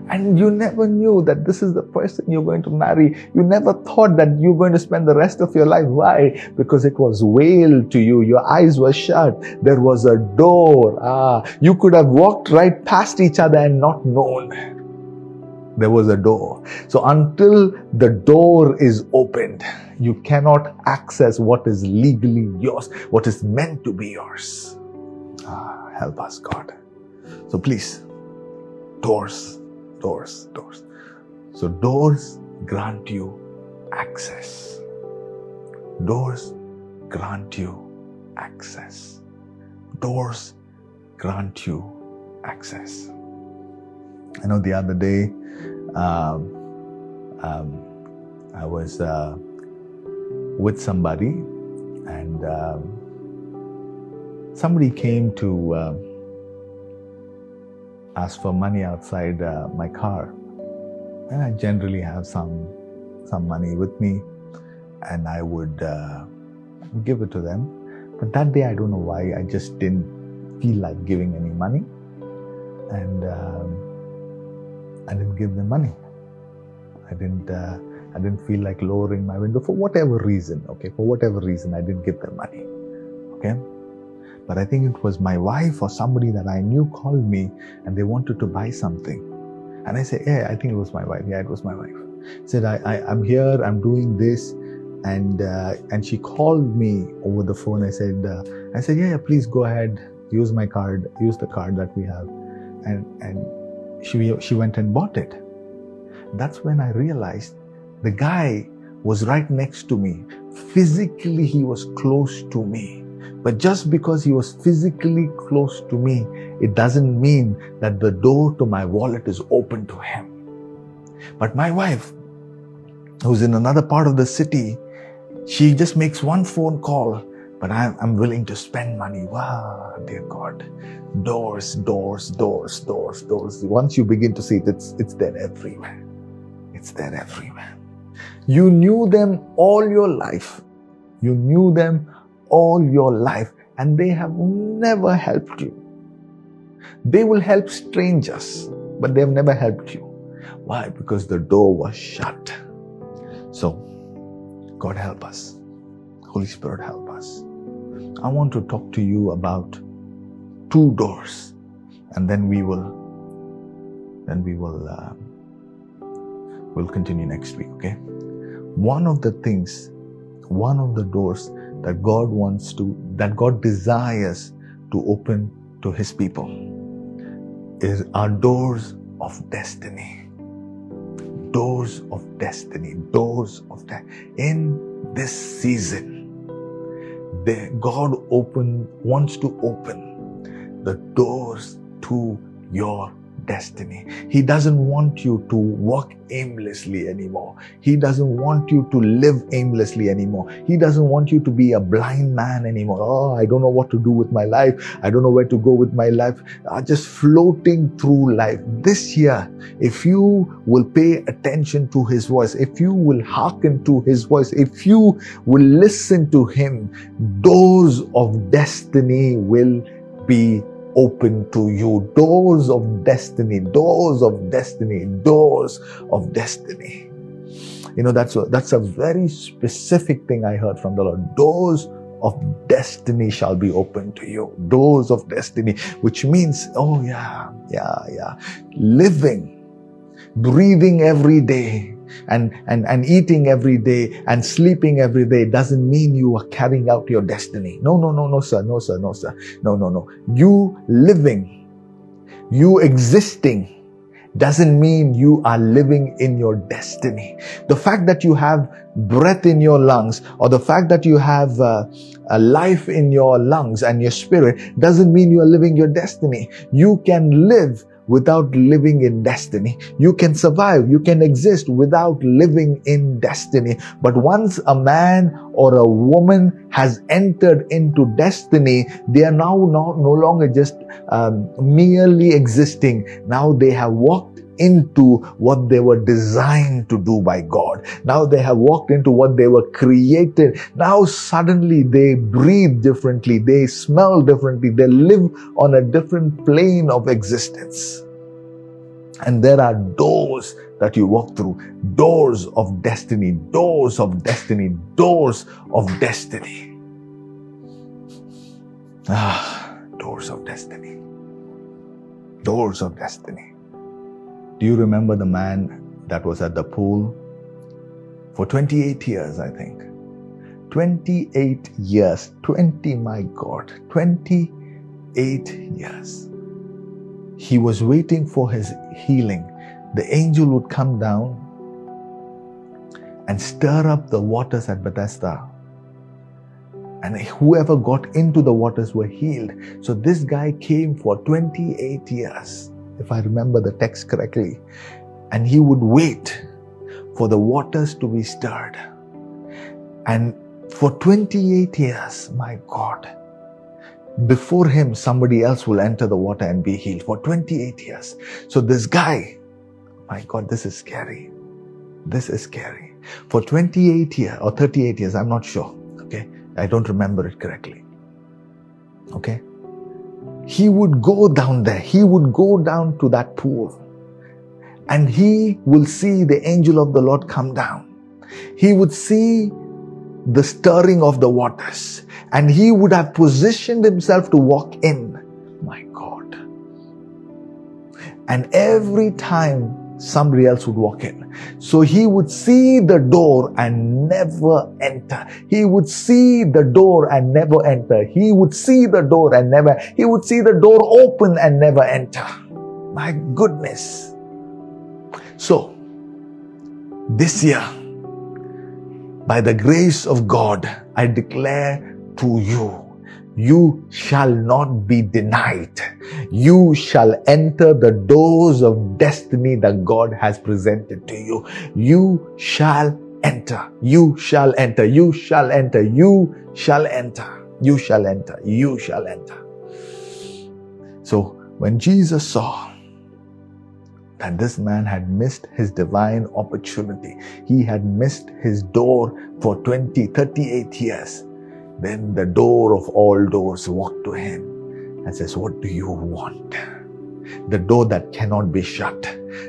And you never knew that this is the person you're going to marry. You never thought that you're going to spend the rest of your life. Why? Because it was veiled to you. Your eyes were shut. There was a door. Ah, you could have walked right past each other and not known. There was a door. So until the door is opened, you cannot access what is legally yours, what is meant to be yours. Ah, help us, God. So please, doors doors, doors. So doors grant you access. Doors grant you access. Doors grant you access. I know the other day, um, um, I was uh, with somebody, and um, somebody came to. Uh, ask for money outside uh, my car. And I generally have some some money with me, and I would uh, give it to them. But that day, I don't know why, I just didn't feel like giving any money, and um, I didn't give them money. I didn't. Uh, I didn't feel like lowering my window for whatever reason. Okay, for whatever reason, I didn't give them money. Okay. But I think it was my wife or somebody that I knew called me and they wanted to buy something. And I said, Yeah, I think it was my wife. Yeah, it was my wife. Said, I, I, am here, I'm doing this. And uh, and she called me over the phone. I said, uh, I said, yeah, yeah, please go ahead, use my card, use the card that we have. And and she she went and bought it. That's when I realized the guy was right next to me. Physically, he was close to me but just because he was physically close to me, it doesn't mean that the door to my wallet is open to him. But my wife, who's in another part of the city, she just makes one phone call, but I'm, willing to spend money. Wow, dear God. Doors, doors, doors, doors, doors. Once you begin to see it, it's, it's there everywhere. It's there everywhere. You knew them all your life. You knew them all your life and they have never helped you. They will help strangers, but they have never helped you. Why? Because the door was shut. So, God help us. Holy Spirit help us. I want to talk to you about two doors and then we will then we will uh, we'll continue next week okay one of the things one of the doors that God wants to, that God desires to open to His people is our doors of destiny. Doors of destiny, doors of that. In this season, the, God open wants to open the doors to your destiny. He doesn't want you to walk aimlessly anymore. He doesn't want you to live aimlessly anymore. He doesn't want you to be a blind man anymore. Oh, I don't know what to do with my life. I don't know where to go with my life. Uh, just floating through life. This year, if you will pay attention to His voice, if you will hearken to His voice, if you will listen to Him, doors of destiny will be open to you. Doors of destiny, doors of destiny, doors of destiny. You know, that's a, that's a very specific thing I heard from the Lord. Doors of destiny shall be open to you. Doors of destiny, which means, oh yeah, yeah, yeah. Living, breathing every day, and, and, and eating every day and sleeping every day doesn't mean you are carrying out your destiny. No, no, no, no, sir. No, sir. No, sir. No, no, no. You living, you existing doesn't mean you are living in your destiny. The fact that you have breath in your lungs or the fact that you have uh, a life in your lungs and your spirit doesn't mean you are living your destiny. You can live without living in destiny. You can survive, you can exist without living in destiny. But once a man or a woman has entered into destiny, they are now not, no longer just um, merely existing. Now they have walked into what they were designed to do by God. Now they have walked into what they were created. Now suddenly they breathe differently, they smell differently, they live on a different plane of existence. And there are doors that you walk through, doors of destiny, doors of destiny, doors of destiny. Ah, doors of destiny. Doors of destiny. Do you remember the man that was at the pool for 28 years, I think? 28 years. 20, my God. 28 years. He was waiting for his healing. The angel would come down and stir up the waters at Bethesda. And whoever got into the waters were healed. So this guy came for 28 years if I remember the text correctly. And he would wait for the waters to be stirred. And for 28 years, my God, before him, somebody else will enter the water and be healed for 28 years. So this guy, my God, this is scary. This is scary. For 28 years or 38 years, I'm not sure. Okay. I don't remember it correctly. Okay he would go down there. He would go down to that pool and he will see the angel of the Lord come down. He would see the stirring of the waters and he would have positioned himself to walk in. My God. And every time somebody else would walk in. So he would see the door and never enter. He would see the door and never enter. He would see the door and never, he would see the door open and never enter. My goodness. So, this year, by the grace of God, I declare to you you shall not be denied. You shall enter the doors of destiny that God has presented to you. You shall enter. You shall enter. You shall enter. You shall enter. You shall enter. You shall enter. So when Jesus saw that this man had missed his divine opportunity, he had missed his door for 20, 38 years then the door of all doors walked to him and says, What do you want? The door that cannot be shut,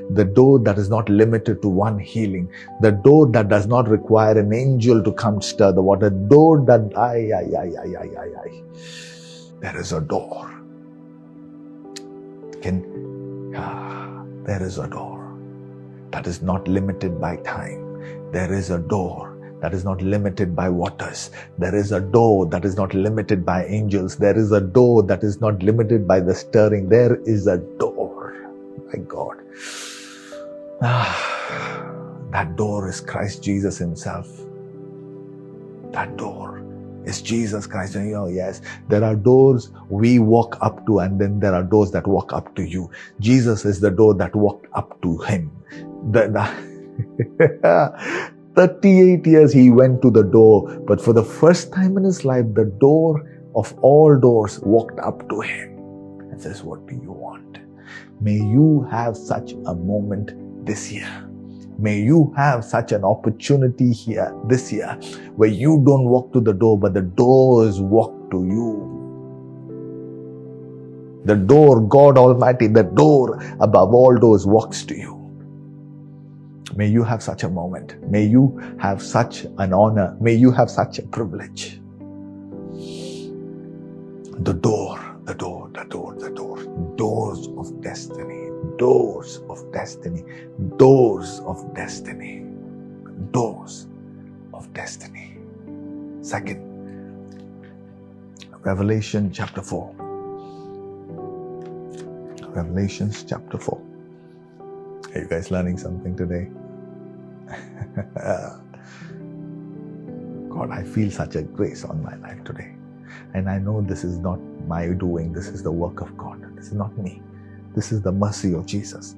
the door that is not limited to one healing, the door that does not require an angel to come stir the water, door that, ay, ay, ay, ay, ay, ay, ay. There is a door. Can, ah, there is a door that is not limited by time. There is a door that is not limited by waters. There is a door that is not limited by angels. There is a door that is not limited by the stirring. There is a door. My God. Ah, that door is Christ Jesus Himself. That door is Jesus Christ. And you know, yes, there are doors we walk up to, and then there are doors that walk up to you. Jesus is the door that walked up to Him. The, the 38 years he went to the door, but for the first time in his life, the door of all doors walked up to him and says, What do you want? May you have such a moment this year. May you have such an opportunity here this year where you don't walk to the door, but the doors walk to you. The door, God Almighty, the door above all doors walks to you May you have such a moment. May you have such an honor. May you have such a privilege. The door, the door, the door, the door. Doors of destiny. Doors of destiny. Doors of destiny. Doors of destiny. Second, Revelation chapter 4. Revelations chapter 4. Are you guys learning something today? God, I feel such a grace on my life today. And I know this is not my doing, this is the work of God. This is not me. This is the mercy of Jesus.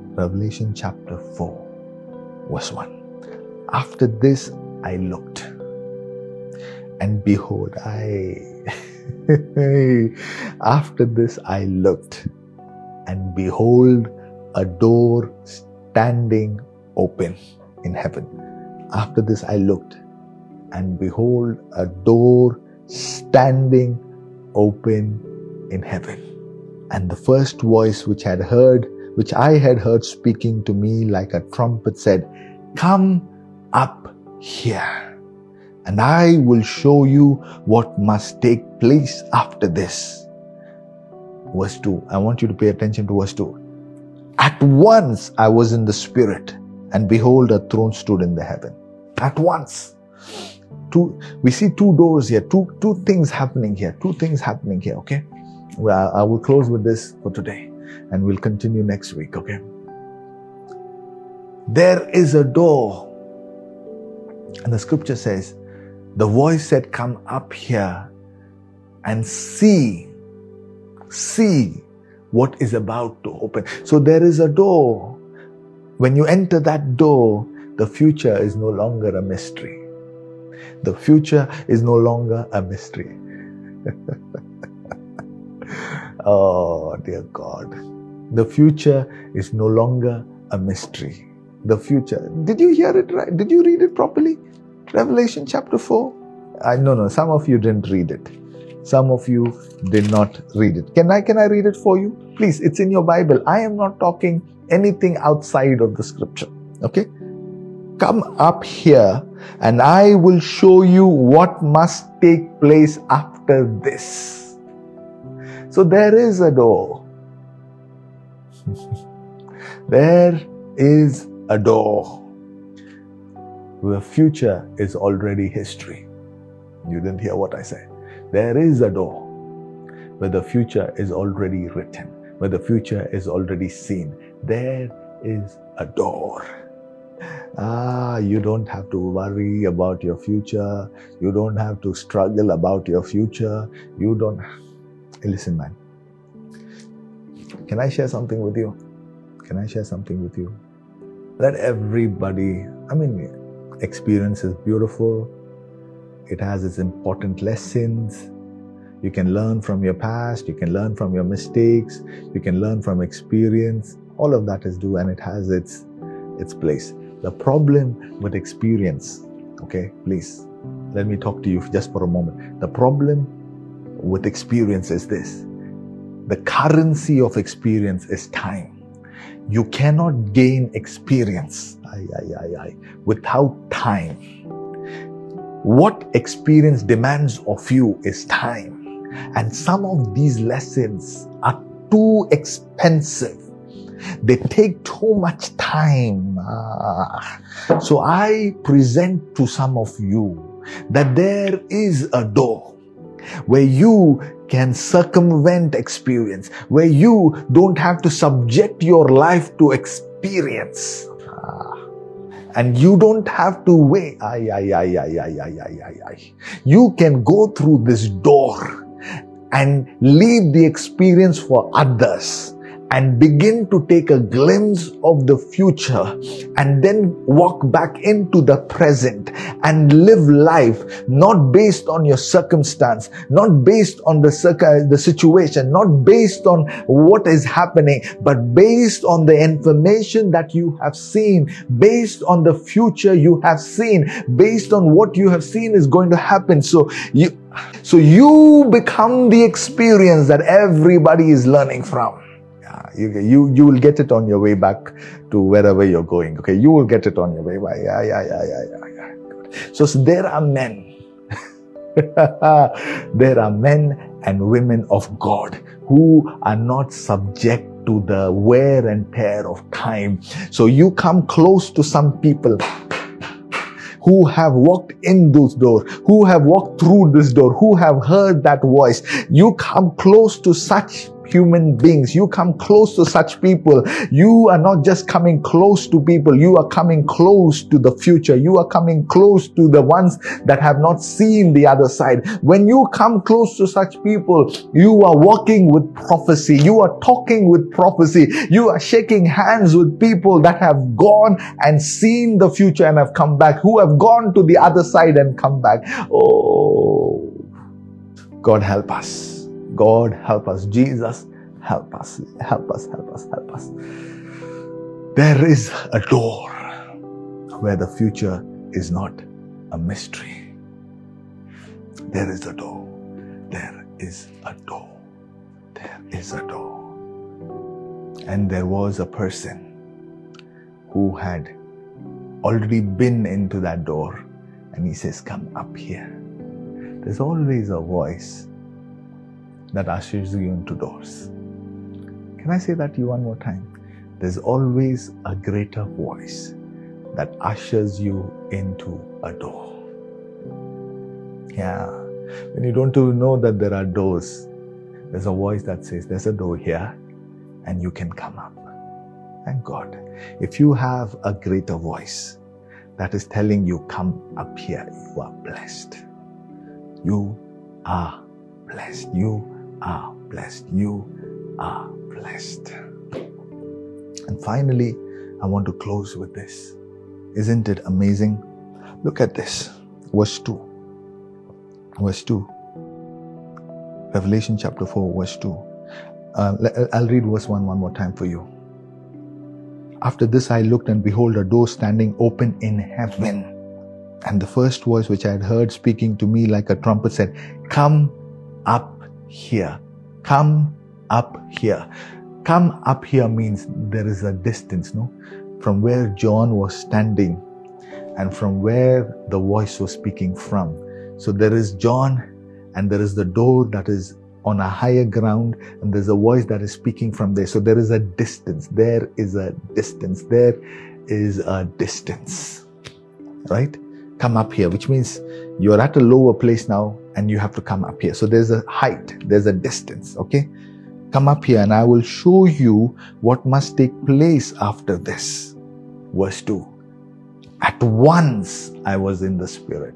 Revelation chapter 4, verse 1. After this I looked, and behold, I. After this I looked, and behold, a door standing open in heaven. After this I looked, and behold, a door standing open in heaven. And the first voice which had heard, which I had heard speaking to me like a trumpet said, Come up here, and I will show you what must take place after this. Verse 2. I want you to pay attention to verse 2. At once I was in the Spirit, and behold, a throne stood in the heaven. At once. Two, we see two doors here, two, two things happening here, two things happening here, okay? Well, I will close with this for today and we'll continue next week, okay? There is a door. And the scripture says, the voice said, Come up here and see, see what is about to open. So there is a door. When you enter that door, the future is no longer a mystery. The future is no longer a mystery. oh, dear God. The future is no longer a mystery. The future. Did you hear it right? Did you read it properly? Revelation chapter 4? I no no, some of you didn't read it. Some of you did not read it. Can I can I read it for you? Please, it's in your Bible. I am not talking anything outside of the scripture. Okay? Come up here and I will show you what must take place after this. So there is a door. there is a door. The future is already history. You didn't hear what I said. There is a door where the future is already written, where the future is already seen. There is a door. Ah, you don't have to worry about your future. You don't have to struggle about your future. You don't. Listen, man. Can I share something with you? Can I share something with you? Let everybody, I mean, experience is beautiful. It has its important lessons. You can learn from your past. You can learn from your mistakes. You can learn from experience. All of that is due and it has its, its place. The problem with experience, okay, please, let me talk to you just for a moment. The problem with experience is this the currency of experience is time. You cannot gain experience aye, aye, aye, without time. What experience demands of you is time. And some of these lessons are too expensive they take too much time. Ah. So I present to some of you that there is a door where you can circumvent experience, where you don't have to subject your life to experience. Ah. And you don't have to wait. Ay, ay, ay, ay, ay, ay, ay, ay, ay. You can go through this door and leave the experience for others and begin to take a glimpse of the future and then walk back into the present and live life not based on your circumstance, not based on the, circ- the situation, not based on what is happening, but based on the information that you have seen, based on the future you have seen, based on what you have seen is going to happen. So you, so you become the experience that everybody is learning from. You, you, you will get it on your way back to wherever you're going. Okay. You will get it on your way back. Yeah, yeah, yeah, yeah, yeah. yeah. So, so there are men. there are men and women of God who are not subject to the wear and tear of time. So you come close to some people who have walked in those doors, who have walked through this door, who have heard that voice. You come close to such human beings. You come close to such people. You are not just coming close to people. You are coming close to the future. You are coming close to the ones that have not seen the other side. When you come close to such people, you are walking with prophecy. You are talking with prophecy. You are shaking hands with people that have gone and seen the future and have come back, who have gone to the other side and come back. Oh, God help us. God help us. Jesus help us. Help us, help us, help us. There is a door where the future is not a mystery. There is a door. There is a door. There is a door. And there was a person who had already been into that door and he says, Come up here. There's always a voice that ushers you into doors. Can I say that to you one more time? There's always a greater voice that ushers you into a door. Yeah. When you don't even know that there are doors, there's a voice that says, There's a door here, and you can come up. Thank God. If you have a greater voice that is telling you, Come up here, you are blessed. You are blessed. You are blessed. You are blessed. And finally, I want to close with this. Isn't it amazing? Look at this. Verse 2. Verse 2. Revelation chapter 4, verse 2. Uh, I'll read verse 1 one more time for you. After this, I looked, and behold, a door standing open in heaven. And the first voice which I had heard speaking to me like a trumpet said, Come up here. Come up here. Come up here means there is a distance, no? From where John was standing and from where the voice was speaking from. So there is John and there is the door that is on a higher ground and there's a voice that is speaking from there. So there is a distance. There is a distance. There is a distance. Right? Come up here, which means you're at a lower place now and you have to come up here. So there's a height, there's a distance, okay? Come up here and I will show you what must take place after this. Verse 2. At once I was in the Spirit.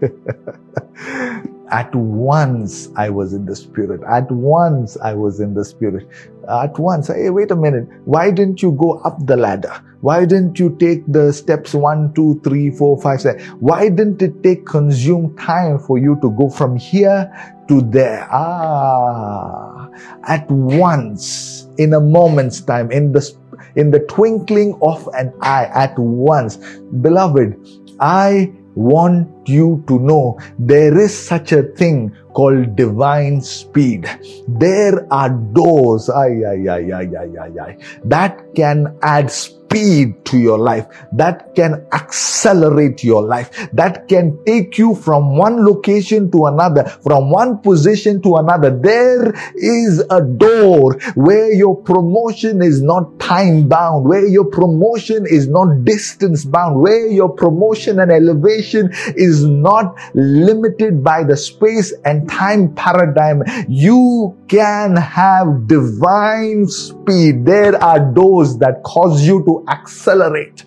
At once I was in the Spirit. At once I was in the Spirit. At once. Hey, wait a minute. Why didn't you go up the ladder? Why didn't you take the steps one, two, three, four, five, six? Why didn't it take consume time for you to go from here to there? Ah, at once, in a moment's time, in the in the twinkling of an eye, at once, beloved, I want you to know there is such a thing called divine speed. There are doors ay, ay, ay, ay, ay, ay, ay, that can add speed speed to your life, that can accelerate your life, that can take you from one location to another, from one position to another. There is a door where your promotion is not time bound, where your promotion is not distance bound, where your promotion and elevation is not limited by the space and time paradigm. You can have divine speed. There are doors that cause you to accelerate.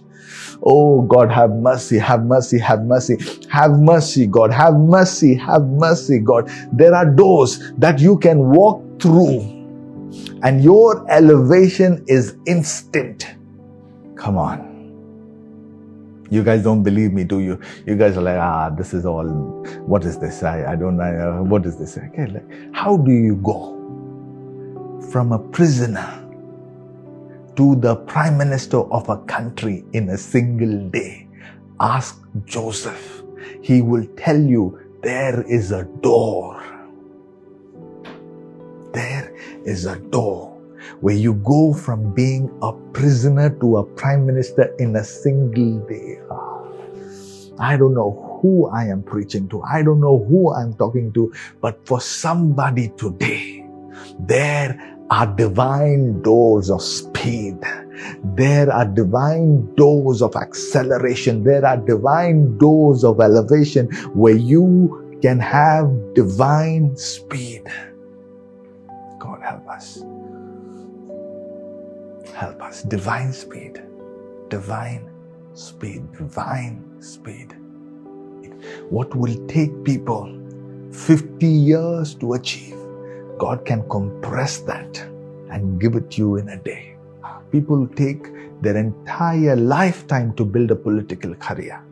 Oh God, have mercy, have mercy, have mercy, have mercy, God, have mercy, have mercy, God. There are doors that you can walk through, and your elevation is instant. Come on. You guys don't believe me, do you? You guys are like, ah, this is all, what is this? I, I don't know, what is this? Okay, like, how do you go from a prisoner to the prime minister of a country in a single day. Ask Joseph. He will tell you there is a door. There is a door. Where you go from being a prisoner to a prime minister in a single day. I don't know who I am preaching to. I don't know who I'm talking to, but for somebody today, there are divine doors of speed. There are divine doors of acceleration. There are divine doors of elevation where you can have divine speed. God help us. Help us. Divine speed. Divine speed. Divine speed. What will take people 50 years to achieve, God can compress that and give it to you in a day. People take their entire lifetime to build a political career.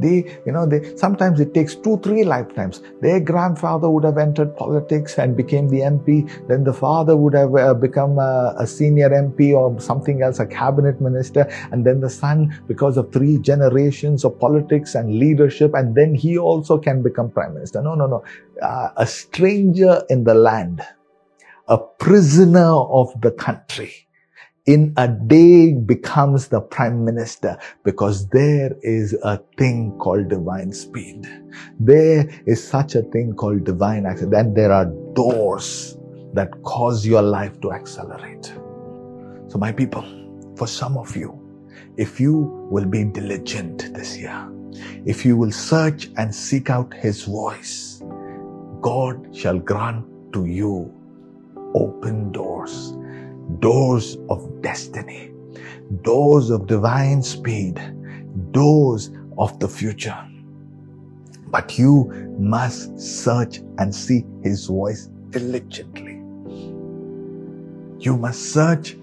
They, you know, they sometimes it takes two, three lifetimes. Their grandfather would have entered politics and became the MP. Then the father would have uh, become a, a senior MP or something else, a cabinet minister. And then the son, because of three generations of politics and leadership, and then he also can become prime minister. No, no, no. Uh, a stranger in the land, a prisoner of the country in a day becomes the prime minister because there is a thing called divine speed. There is such a thing called divine access. and there are doors that cause your life to accelerate. So my people, for some of you, if you will be diligent this year, if you will search and seek out his voice, God shall grant to you open doors doors of destiny, doors of divine speed, doors of the future. But you must search and seek His voice diligently. You must search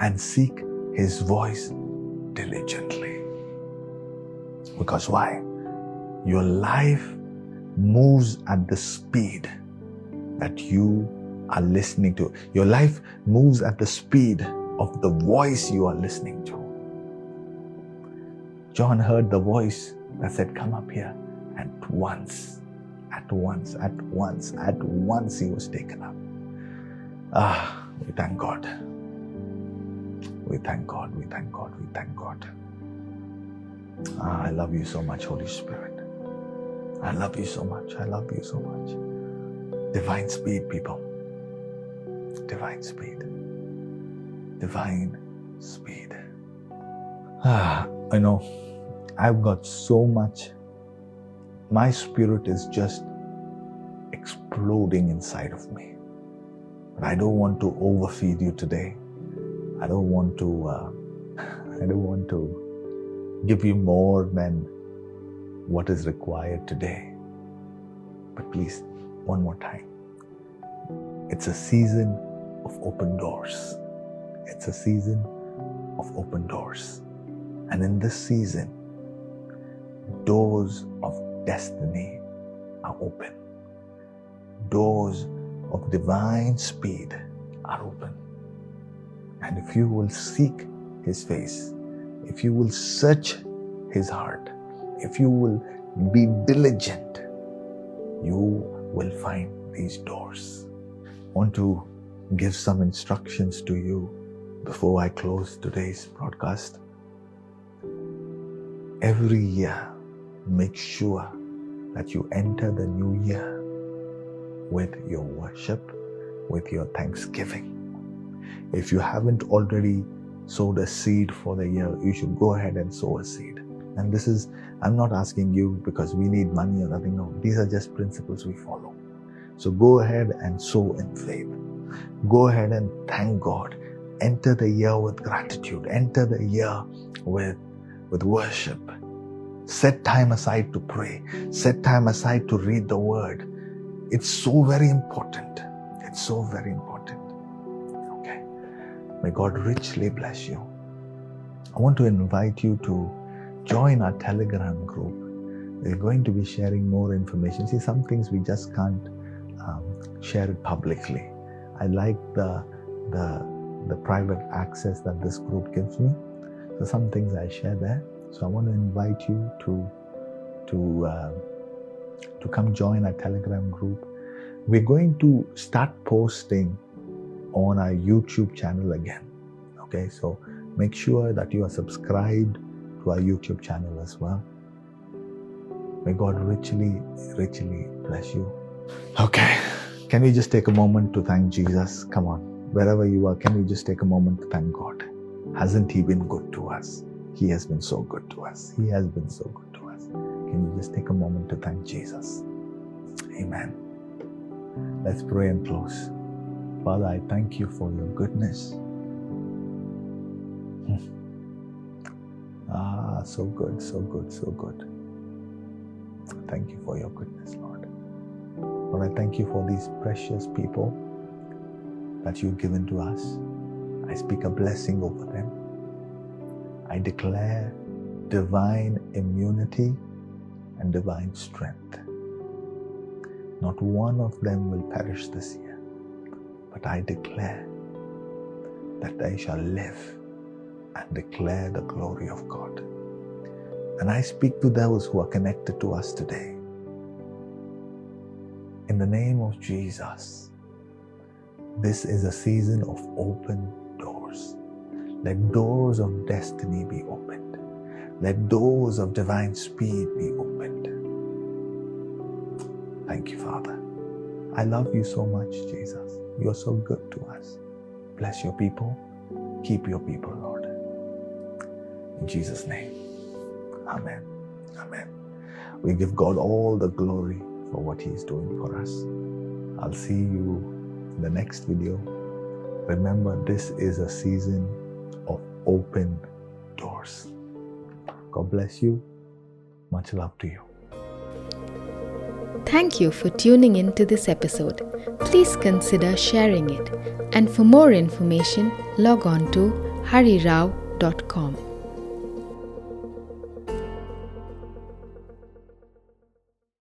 and seek His voice diligently. Because why? Your life moves at the speed that you are listening to. Your life moves at the speed of the voice you are listening to. John heard the voice that said, Come up here. At once, at once, at once, at once he was taken up. Ah, we thank God. We thank God, we thank God, we thank God. Ah, I love you so much, Holy Spirit. I love you so much. I love you so much. Divine speed, people divine speed. Divine speed. Ah, I know I've got so much. My spirit is just exploding inside of me. But I don't want to overfeed you today. I don't want to. Uh, I don't want to give you more than what is required today. But please, one more time. It's a season of open doors. It's a season of open doors. And in this season, doors of destiny are open. Doors of divine speed are open. And if you will seek His face, if you will search His heart, if you will be diligent, you will find these doors. Want to give some instructions to you before I close today's broadcast. Every year, make sure that you enter the new year with your worship, with your thanksgiving. If you haven't already sowed a seed for the year, you should go ahead and sow a seed. And this is, I'm not asking you because we need money or nothing. No, these are just principles we follow. So go ahead and sow in faith. Go ahead and thank God. Enter the year with gratitude. Enter the year with, with worship. Set time aside to pray. Set time aside to read the word. It's so very important. It's so very important. Okay. May God richly bless you. I want to invite you to join our Telegram group. We're going to be sharing more information. See, some things we just can't um, share it publicly. I like the, the, the private access that this group gives me. So some things I share there. So I want to invite you to, to, uh, to come join our Telegram group. We're going to start posting on our YouTube channel again. Okay, so make sure that you are subscribed to our YouTube channel as well. May God richly, richly bless you. Okay, can we just take a moment to thank Jesus? Come on, wherever you are, can we just take a moment to thank God? Hasn't He been good to us? He has been so good to us. He has been so good to us. Can you just take a moment to thank Jesus? Amen. Let's pray and close. Father, I thank you for your goodness. Ah, so good, so good, so good. Thank you for your goodness, Lord. Lord, I thank you for these precious people that you've given to us. I speak a blessing over them. I declare divine immunity and divine strength. Not one of them will perish this year, but I declare that they shall live and declare the glory of God. And I speak to those who are connected to us today. In the name of Jesus, this is a season of open doors. Let doors of destiny be opened. Let doors of divine speed be opened. Thank you, Father. I love you so much, Jesus. You are so good to us. Bless your people. Keep your people, Lord. In Jesus' name. Amen. Amen. We give God all the glory for what He is doing for us. I'll see you in the next video. Remember, this is a season of open doors. God bless you. Much love to you. Thank you for tuning in to this episode. Please consider sharing it. And for more information, log on to harirao.com.